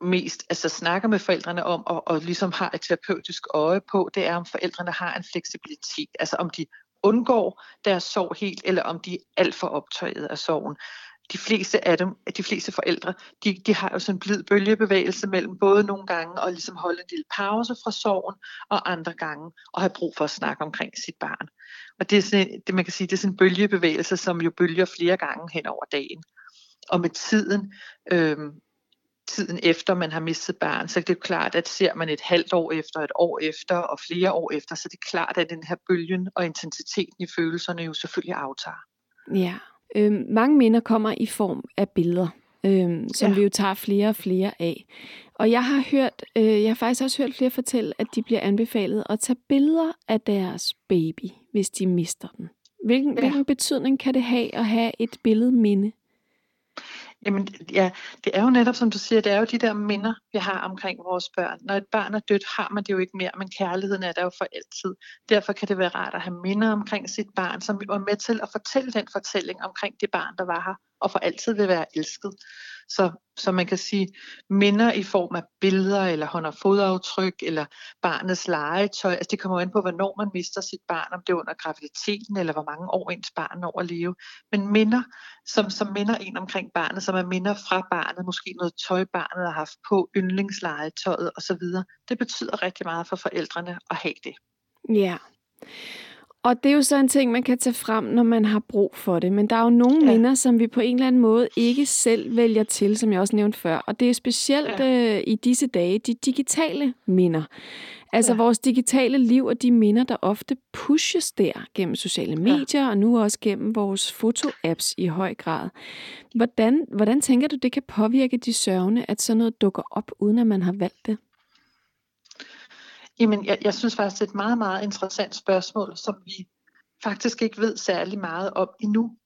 mest altså snakker med forældrene om, og, og ligesom har et terapeutisk øje på, det er, om forældrene har en fleksibilitet. Altså om de undgår deres sorg helt, eller om de er alt for optaget af sorgen de fleste af dem, de fleste forældre, de, de har jo sådan en blid bølgebevægelse mellem både nogle gange og ligesom holde en lille pause fra sorgen, og andre gange og have brug for at snakke omkring sit barn. Og det er sådan, det man kan sige, det er sådan en bølgebevægelse, som jo bølger flere gange hen over dagen. Og med tiden, øh, tiden efter man har mistet barn, så det er jo klart, at ser man et halvt år efter, et år efter og flere år efter, så det er klart, at den her bølgen og intensiteten i følelserne jo selvfølgelig aftager. Ja, øhm, mange minder kommer i form af billeder, øhm, som ja. vi jo tager flere og flere af. Og jeg har hørt, øh, jeg har faktisk også hørt flere fortælle, at de bliver anbefalet at tage billeder af deres baby, hvis de mister den. Hvilken, ja. hvilken betydning kan det have at have et billedminde? Jamen ja, det er jo netop, som du siger, det er jo de der minder, vi har omkring vores børn. Når et barn er dødt, har man det jo ikke mere, men kærligheden er der jo for altid. Derfor kan det være rart at have minder omkring sit barn, som var med til at fortælle den fortælling omkring det barn, der var her, og for altid vil være elsket. Så, så man kan sige minder i form af billeder, eller hånd- og fodaftryk, eller barnets legetøj. Altså det kommer an på, hvornår man mister sit barn, om det er under graviditeten, eller hvor mange år ens barn når at leve. Men minder, som, som minder en omkring barnet, som er minder fra barnet, måske noget tøj, barnet har haft på, yndlingslegetøjet osv. Det betyder rigtig meget for forældrene at have det. Ja. Og det er jo så en ting, man kan tage frem, når man har brug for det. Men der er jo nogle ja. minder, som vi på en eller anden måde ikke selv vælger til, som jeg også nævnte før. Og det er specielt ja. øh, i disse dage de digitale minder. Altså ja. vores digitale liv og de minder, der ofte pushes der gennem sociale medier, ja. og nu også gennem vores fotoapps i høj grad. Hvordan, hvordan tænker du, det kan påvirke de sørgende, at sådan noget dukker op, uden at man har valgt det? Jamen, jeg, jeg synes faktisk, det er et meget, meget interessant spørgsmål, som vi faktisk ikke ved særlig meget om endnu.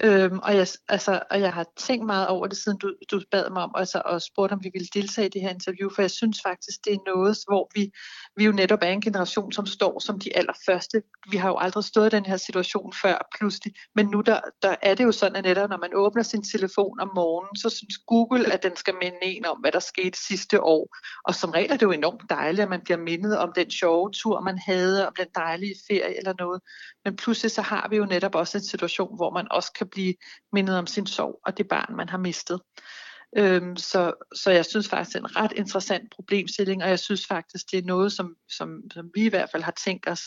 Øhm, og, jeg, altså, og jeg har tænkt meget over det, siden du, du bad mig om, altså, og spurgte, om vi ville deltage i det her interview, for jeg synes faktisk, det er noget, hvor vi, vi jo netop er en generation, som står som de allerførste. Vi har jo aldrig stået i den her situation før pludselig, men nu der, der er det jo sådan, at netop når man åbner sin telefon om morgenen, så synes Google, at den skal minde en om, hvad der skete sidste år. Og som regel er det jo enormt dejligt, at man bliver mindet om den sjove tur, man havde, om den dejlige ferie eller noget. Men pludselig så har vi jo netop også en situation, hvor man også kan blive mindet om sin sorg og det barn, man har mistet. Øhm, så, så jeg synes faktisk, det er en ret interessant problemstilling, og jeg synes faktisk, det er noget, som, som, som vi i hvert fald har tænkt os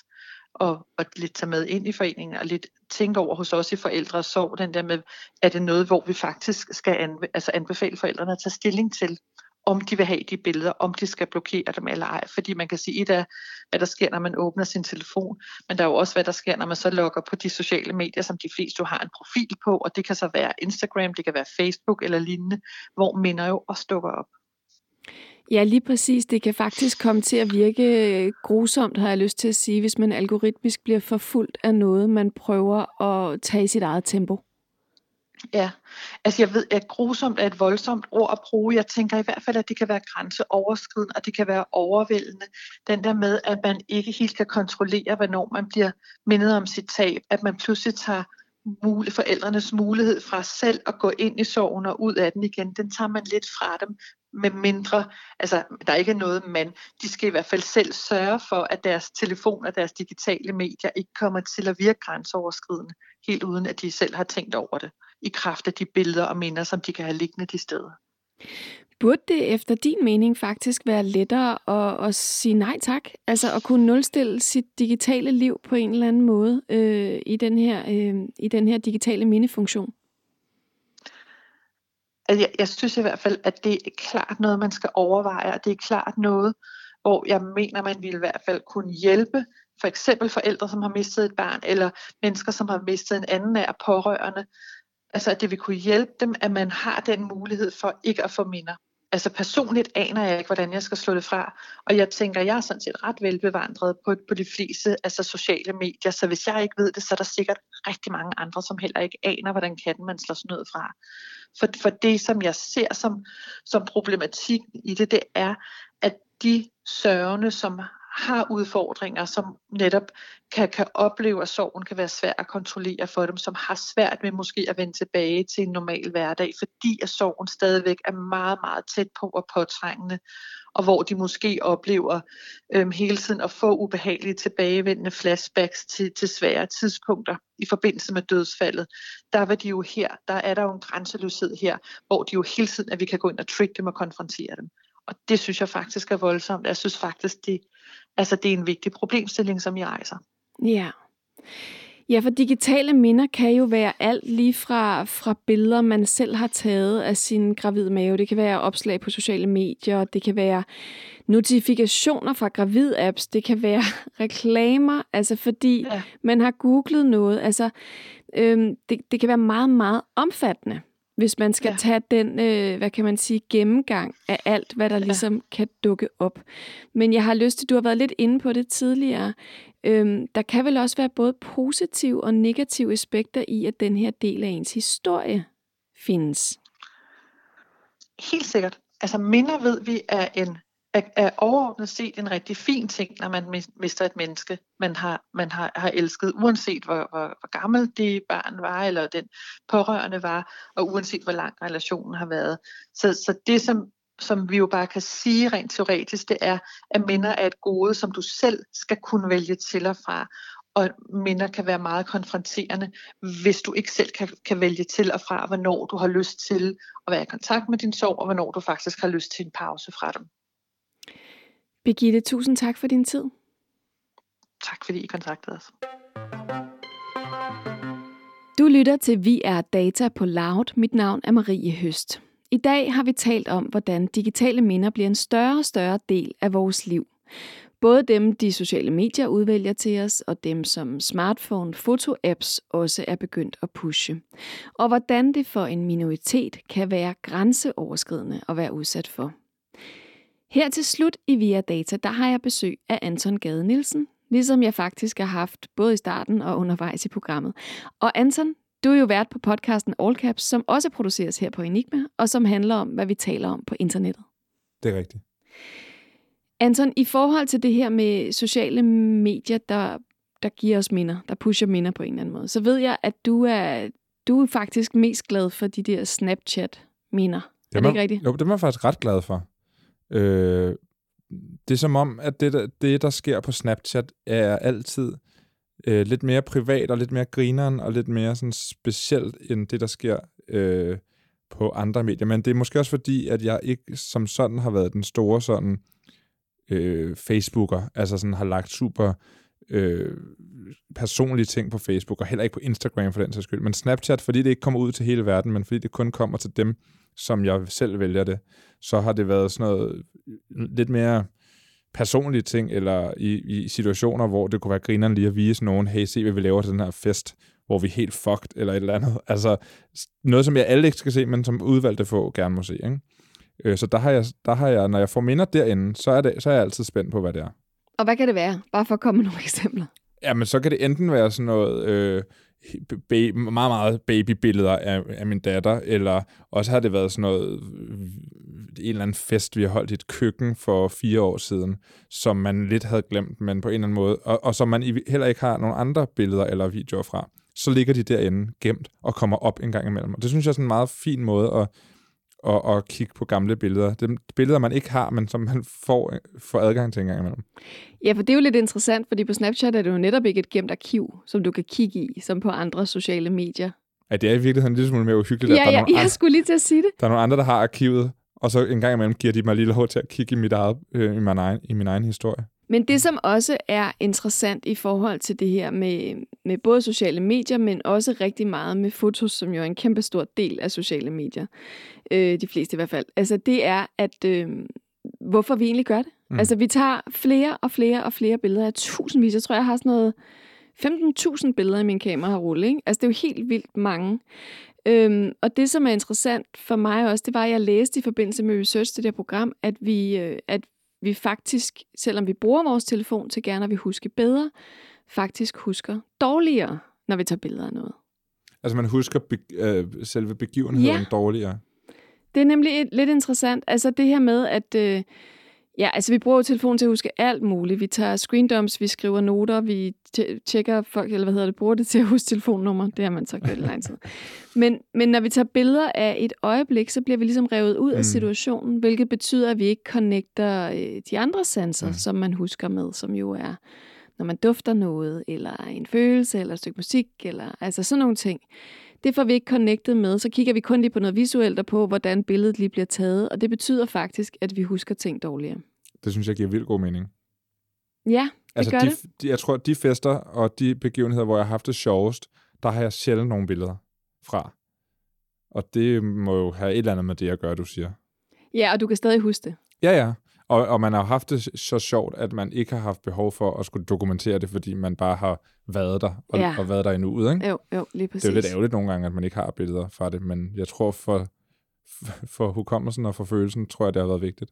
at, at lidt tage med ind i foreningen, og lidt tænke over hos os i forældre og sorg, den der med, er det noget, hvor vi faktisk skal anbe, altså anbefale forældrene at tage stilling til, om de vil have de billeder, om de skal blokere dem eller ej. Fordi man kan sige, at hvad der sker, når man åbner sin telefon, men der er jo også, hvad der sker, når man så logger på de sociale medier, som de fleste jo har en profil på, og det kan så være Instagram, det kan være Facebook eller lignende, hvor minder jo også dukker op. Ja, lige præcis. Det kan faktisk komme til at virke øh, grusomt, har jeg lyst til at sige, hvis man algoritmisk bliver forfulgt af noget, man prøver at tage i sit eget tempo. Ja, altså jeg ved, at grusomt er et voldsomt ord at bruge. Jeg tænker i hvert fald, at det kan være grænseoverskridende, og det kan være overvældende. Den der med, at man ikke helt kan kontrollere, hvornår man bliver mindet om sit tab. At man pludselig tager mul- forældrenes mulighed fra selv at gå ind i sorgen og ud af den igen. Den tager man lidt fra dem, med mindre, altså der er ikke noget man, de skal i hvert fald selv sørge for, at deres telefon og deres digitale medier ikke kommer til at virke grænseoverskridende, helt uden at de selv har tænkt over det i kraft af de billeder og minder, som de kan have liggende de steder. Burde det efter din mening faktisk være lettere at, at sige nej tak? Altså at kunne nulstille sit digitale liv på en eller anden måde øh, i, den her, øh, i den her digitale mindefunktion? Altså, jeg, jeg synes i hvert fald, at det er klart noget, man skal overveje, og det er klart noget, hvor jeg mener, man vil i hvert fald kunne hjælpe for eksempel forældre, som har mistet et barn, eller mennesker, som har mistet en anden af pårørende, Altså at det vil kunne hjælpe dem, at man har den mulighed for ikke at få minder. Altså personligt aner jeg ikke, hvordan jeg skal slå det fra. Og jeg tænker, jeg er sådan set ret velbevandret på, på de fleste altså sociale medier, så hvis jeg ikke ved det, så er der sikkert rigtig mange andre, som heller ikke aner, hvordan kan man slå sådan noget fra. For, for det, som jeg ser som, som problematik i det, det er, at de sørgende, som har udfordringer, som netop kan, kan opleve, at sorgen kan være svær at kontrollere for dem, som har svært med måske at vende tilbage til en normal hverdag, fordi at sorgen stadigvæk er meget, meget tæt på og påtrængende. og hvor de måske oplever øhm, hele tiden at få ubehagelige tilbagevendende flashbacks til, til svære tidspunkter i forbindelse med dødsfaldet, der var de jo her, der er der jo en grænseløshed her, hvor de jo hele tiden, at vi kan gå ind og trick dem og konfrontere dem. Og det synes jeg faktisk er voldsomt. Jeg synes faktisk, det, altså, det er en vigtig problemstilling, som I rejser. Ja. Ja, for digitale minder kan jo være alt lige fra, fra billeder, man selv har taget af sin gravide mave. Det kan være opslag på sociale medier, det kan være notifikationer fra gravid-apps, det kan være reklamer, altså fordi ja. man har googlet noget. Altså, øhm, det, det kan være meget, meget omfattende hvis man skal ja. tage den, øh, hvad kan man sige, gennemgang af alt, hvad der ja. ligesom kan dukke op. Men jeg har lyst til, du har været lidt inde på det tidligere, øhm, der kan vel også være både positive og negative aspekter i, at den her del af ens historie findes. Helt sikkert. Altså minder ved vi er en er, er overordnet set en rigtig fin ting, når man mister et menneske, man har, man har, har elsket, uanset hvor, hvor, hvor gammel det barn var, eller den pårørende var, og uanset hvor lang relationen har været. Så, så det, som, som vi jo bare kan sige rent teoretisk, det er, at minder er et gode, som du selv skal kunne vælge til og fra. Og minder kan være meget konfronterende, hvis du ikke selv kan, kan vælge til og fra, hvornår du har lyst til at være i kontakt med din sorg, og hvornår du faktisk har lyst til en pause fra dem. Birgitte, tusind tak for din tid. Tak fordi I kontaktede os. Du lytter til Vi er Data på Loud. Mit navn er Marie Høst. I dag har vi talt om, hvordan digitale minder bliver en større og større del af vores liv. Både dem, de sociale medier udvælger til os, og dem, som smartphone foto-apps også er begyndt at pushe. Og hvordan det for en minoritet kan være grænseoverskridende at være udsat for. Her til slut i Via Data, der har jeg besøg af Anton Gade Nielsen, ligesom jeg faktisk har haft både i starten og undervejs i programmet. Og Anton, du er jo vært på podcasten All Caps, som også produceres her på Enigma, og som handler om, hvad vi taler om på internettet. Det er rigtigt. Anton, i forhold til det her med sociale medier, der, der giver os minder, der pusher minder på en eller anden måde, så ved jeg, at du er, du er faktisk mest glad for de der Snapchat-minder. Er det ikke rigtigt? Jo, det er jeg faktisk ret glad for. Øh, det er som om, at det der, det, der sker på Snapchat, er altid øh, lidt mere privat og lidt mere grineren og lidt mere sådan specielt end det, der sker øh, på andre medier. Men det er måske også fordi, at jeg ikke som sådan har været den store sådan øh, Facebooker, altså sådan har lagt super øh, personlige ting på Facebook, og heller ikke på Instagram for den sags skyld. Men Snapchat, fordi det ikke kommer ud til hele verden, men fordi det kun kommer til dem, som jeg selv vælger det, så har det været sådan noget øh, lidt mere personlige ting, eller i, i situationer, hvor det kunne være grineren lige at vise nogen, hey, se, hvad vi laver til den her fest, hvor vi er helt fucked, eller et eller andet. Altså, noget, som jeg alle ikke skal se, men som udvalgte få gerne må se. Ikke? Øh, så der har, jeg, der har jeg, når jeg får minder derinde, så er, det, så er jeg altid spændt på, hvad det er. Og hvad kan det være? Bare for at komme med nogle eksempler. Ja, men så kan det enten være sådan noget... Øh, meget, meget babybilleder af, af min datter, eller også har det været sådan noget, øh, en eller anden fest, vi har holdt i et køkken for fire år siden, som man lidt havde glemt, men på en eller anden måde, og, og som man heller ikke har nogle andre billeder eller videoer fra, så ligger de derinde gemt og kommer op en gang imellem. Og det synes jeg er sådan en meget fin måde at, at, at kigge på gamle billeder. Det er billeder, man ikke har, men som man får, får adgang til en gang imellem. Ja, for det er jo lidt interessant, fordi på Snapchat er det jo netop ikke et gemt arkiv, som du kan kigge i, som på andre sociale medier. Ja, det er i virkeligheden en lille smule mere uhyggeligt. Ja, der ja, jeg andre, skulle lige til at sige det. Der er nogle andre, der har arkivet, og så en gang imellem giver de mig lige lov til at kigge i, mit eget, øh, i, min egen, i min egen historie. Men det, som også er interessant i forhold til det her med, med både sociale medier, men også rigtig meget med fotos, som jo er en kæmpe stor del af sociale medier, øh, de fleste i hvert fald, altså det er, at øh, hvorfor vi egentlig gør det. Mm. Altså vi tager flere og flere og flere billeder af tusindvis. Jeg tror, jeg har sådan noget 15.000 billeder i min kamera rulle. Ikke? Altså det er jo helt vildt mange. Øhm, og det, som er interessant for mig også, det var, at jeg læste i forbindelse med research til det her program, at vi, øh, at vi faktisk, selvom vi bruger vores telefon til gerne at vi huske bedre, faktisk husker dårligere, når vi tager billeder af noget. Altså man husker be, øh, selve begivenheden ja. dårligere? Det er nemlig et, lidt interessant. Altså det her med, at øh, Ja, altså vi bruger jo telefonen til at huske alt muligt. Vi tager screendumps, vi skriver noter, vi tjekker folk, eller hvad hedder det, bruger det til at huske telefonnummer. Det har man så gjort i lang tid. Men, men når vi tager billeder af et øjeblik, så bliver vi ligesom revet ud mm. af situationen, hvilket betyder, at vi ikke connecter øh, de andre sanser, mm. som man husker med, som jo er, når man dufter noget, eller en følelse, eller et stykke musik, eller altså sådan nogle ting. Det får vi ikke connectet med, så kigger vi kun lige på noget visuelt og på, hvordan billedet lige bliver taget, og det betyder faktisk, at vi husker ting dårligere. Det synes jeg giver vildt god mening. Ja, det altså, gør de, det. De, jeg tror, de fester og de begivenheder, hvor jeg har haft det sjovest, der har jeg sjældent nogle billeder fra. Og det må jo have et eller andet med det at gøre, du siger. Ja, og du kan stadig huske det. Ja, ja. Og, og man har haft det så sjovt, at man ikke har haft behov for at skulle dokumentere det, fordi man bare har været der, og, ja. og været der endnu ud, ikke? Jo, jo, lige præcis. Det er jo lidt ærgerligt nogle gange, at man ikke har billeder fra det, men jeg tror for, for hukommelsen og for følelsen, tror jeg, det har været vigtigt.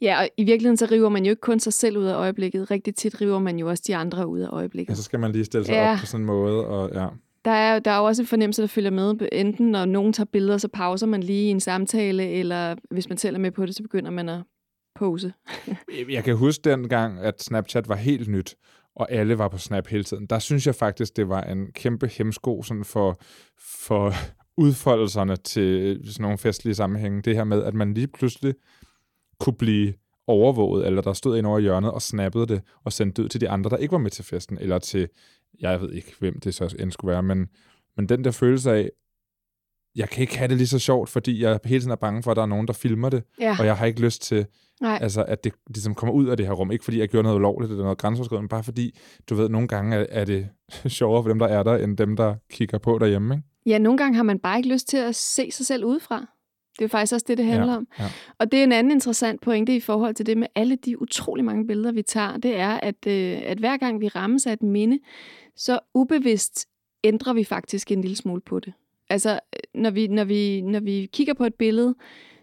Ja, og i virkeligheden så river man jo ikke kun sig selv ud af øjeblikket. Rigtig tit river man jo også de andre ud af øjeblikket. Ja, så skal man lige stille sig ja. op på sådan en måde, og ja. Der er, der er jo også en fornemmelse, der følger med. Enten når nogen tager billeder, så pauser man lige en samtale, eller hvis man selv er med på det, så begynder man at pose. jeg kan huske dengang, at Snapchat var helt nyt, og alle var på Snap hele tiden. Der synes jeg faktisk, det var en kæmpe hemsko sådan for, for udfoldelserne til sådan nogle festlige sammenhænge. Det her med, at man lige pludselig kunne blive overvåget, eller der stod en over hjørnet og snappede det, og sendte det ud til de andre, der ikke var med til festen, eller til, jeg ved ikke, hvem det så end skulle være, men, men den der følelse af, jeg kan ikke have det lige så sjovt, fordi jeg hele tiden er bange for, at der er nogen, der filmer det, ja. og jeg har ikke lyst til, Nej. altså, at det ligesom kommer ud af det her rum. Ikke fordi jeg gjorde noget ulovligt eller noget grænseoverskridende, men bare fordi, du ved, nogle gange er, er det sjovere for dem, der er der, end dem, der kigger på derhjemme. Ikke? Ja, nogle gange har man bare ikke lyst til at se sig selv udefra. Det er faktisk også det, det handler ja, om. Ja. Og det er en anden interessant pointe i forhold til det med alle de utrolig mange billeder, vi tager. Det er, at, øh, at hver gang vi rammes af et minde, så ubevidst ændrer vi faktisk en lille smule på det. Altså, når vi, når vi, når vi kigger på et billede,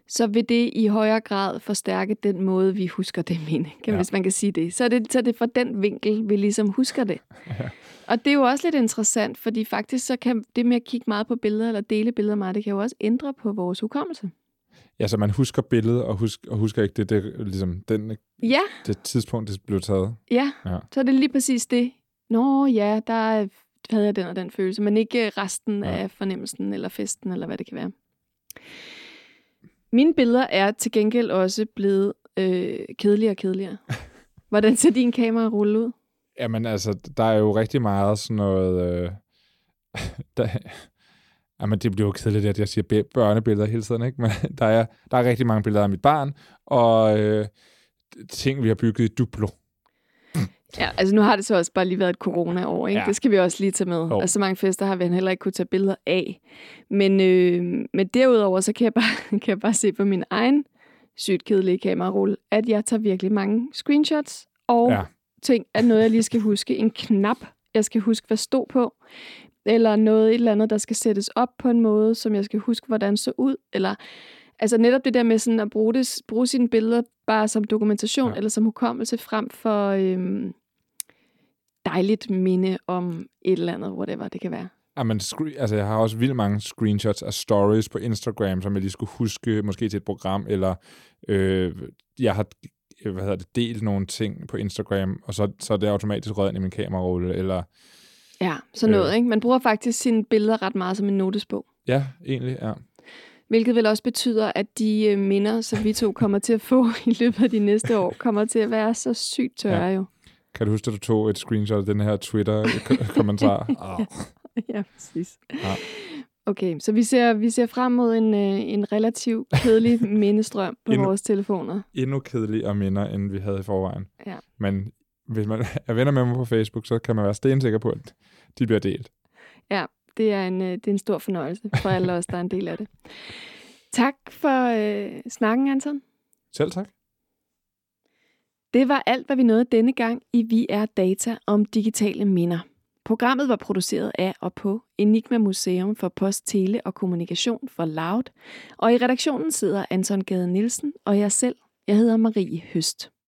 så vil det i højere grad forstærke den måde, vi husker det minde, kan, ja. hvis man kan sige det. Så er det, så er det fra den vinkel, vi ligesom husker det. Ja. Og det er jo også lidt interessant, fordi faktisk så kan det med at kigge meget på billeder, eller dele billeder meget, det kan jo også ændre på vores hukommelse. Ja, så man husker billedet, og, husk, og husker ikke det, det, ligesom den, ja. det tidspunkt, det blev taget. Ja, ja, så er det lige præcis det. Nå ja, der havde jeg den og den følelse, men ikke resten ja. af fornemmelsen, eller festen, eller hvad det kan være. Mine billeder er til gengæld også blevet øh, kedeligere og kedeligere. Hvordan ser din kamera rulle ud? Jamen altså, der er jo rigtig meget sådan noget... Øh, der, jamen, det bliver jo kedeligt, at jeg siger børnebilleder hele tiden, ikke? Men der er, der er rigtig mange billeder af mit barn, og øh, ting, vi har bygget i Duplo. Ja, altså nu har det så også bare lige været et corona-år, ikke? Ja. Det skal vi også lige tage med. Oh. Altså så mange fester har vi heller ikke kunne tage billeder af. Men, øh, men derudover, så kan jeg, bare, kan jeg bare se på min egen sygt kedelige kamerarulle, at jeg tager virkelig mange screenshots, og ja. ting er noget, jeg lige skal huske. En knap, jeg skal huske, hvad stod på. Eller noget, et eller andet, der skal sættes op på en måde, som jeg skal huske, hvordan så ud. Eller Altså netop det der med sådan at bruge, det, bruge sine billeder bare som dokumentation ja. eller som hukommelse frem for øhm, dejligt minde om et eller andet, whatever det kan være. Ja, men altså, jeg har også vildt mange screenshots af stories på Instagram, som jeg lige skulle huske, måske til et program, eller øh, jeg har hvad hedder det, delt nogle ting på Instagram, og så, så er det automatisk rødt i min kamerarulle, eller... Ja, sådan noget, øh, ikke? Man bruger faktisk sine billeder ret meget som en notesbog. Ja, egentlig, ja. Hvilket vel også betyder, at de øh, minder, som vi to kommer til at få i løbet af de næste år, kommer til at være så sygt tørre ja. jo. Kan du huske, at du tog et screenshot af den her Twitter-kommentar? ja, ja, præcis. Ja. Okay, så vi ser, vi ser frem mod en, øh, en relativt kedelig mindestrøm på endnu, vores telefoner. Endnu kedeligere minder, end vi havde i forvejen. Ja. Men hvis man er venner med mig på Facebook, så kan man være stensikker på, at de bliver delt. Ja, det er en, øh, det er en stor fornøjelse for alle os, der er en del af det. Tak for øh, snakken, Anton. Selv tak. Det var alt, hvad vi nåede denne gang i Vi er Data om digitale minder. Programmet var produceret af og på Enigma Museum for Post, Tele og Kommunikation for Loud, og i redaktionen sidder Anton Gade Nielsen og jeg selv. Jeg hedder Marie Høst.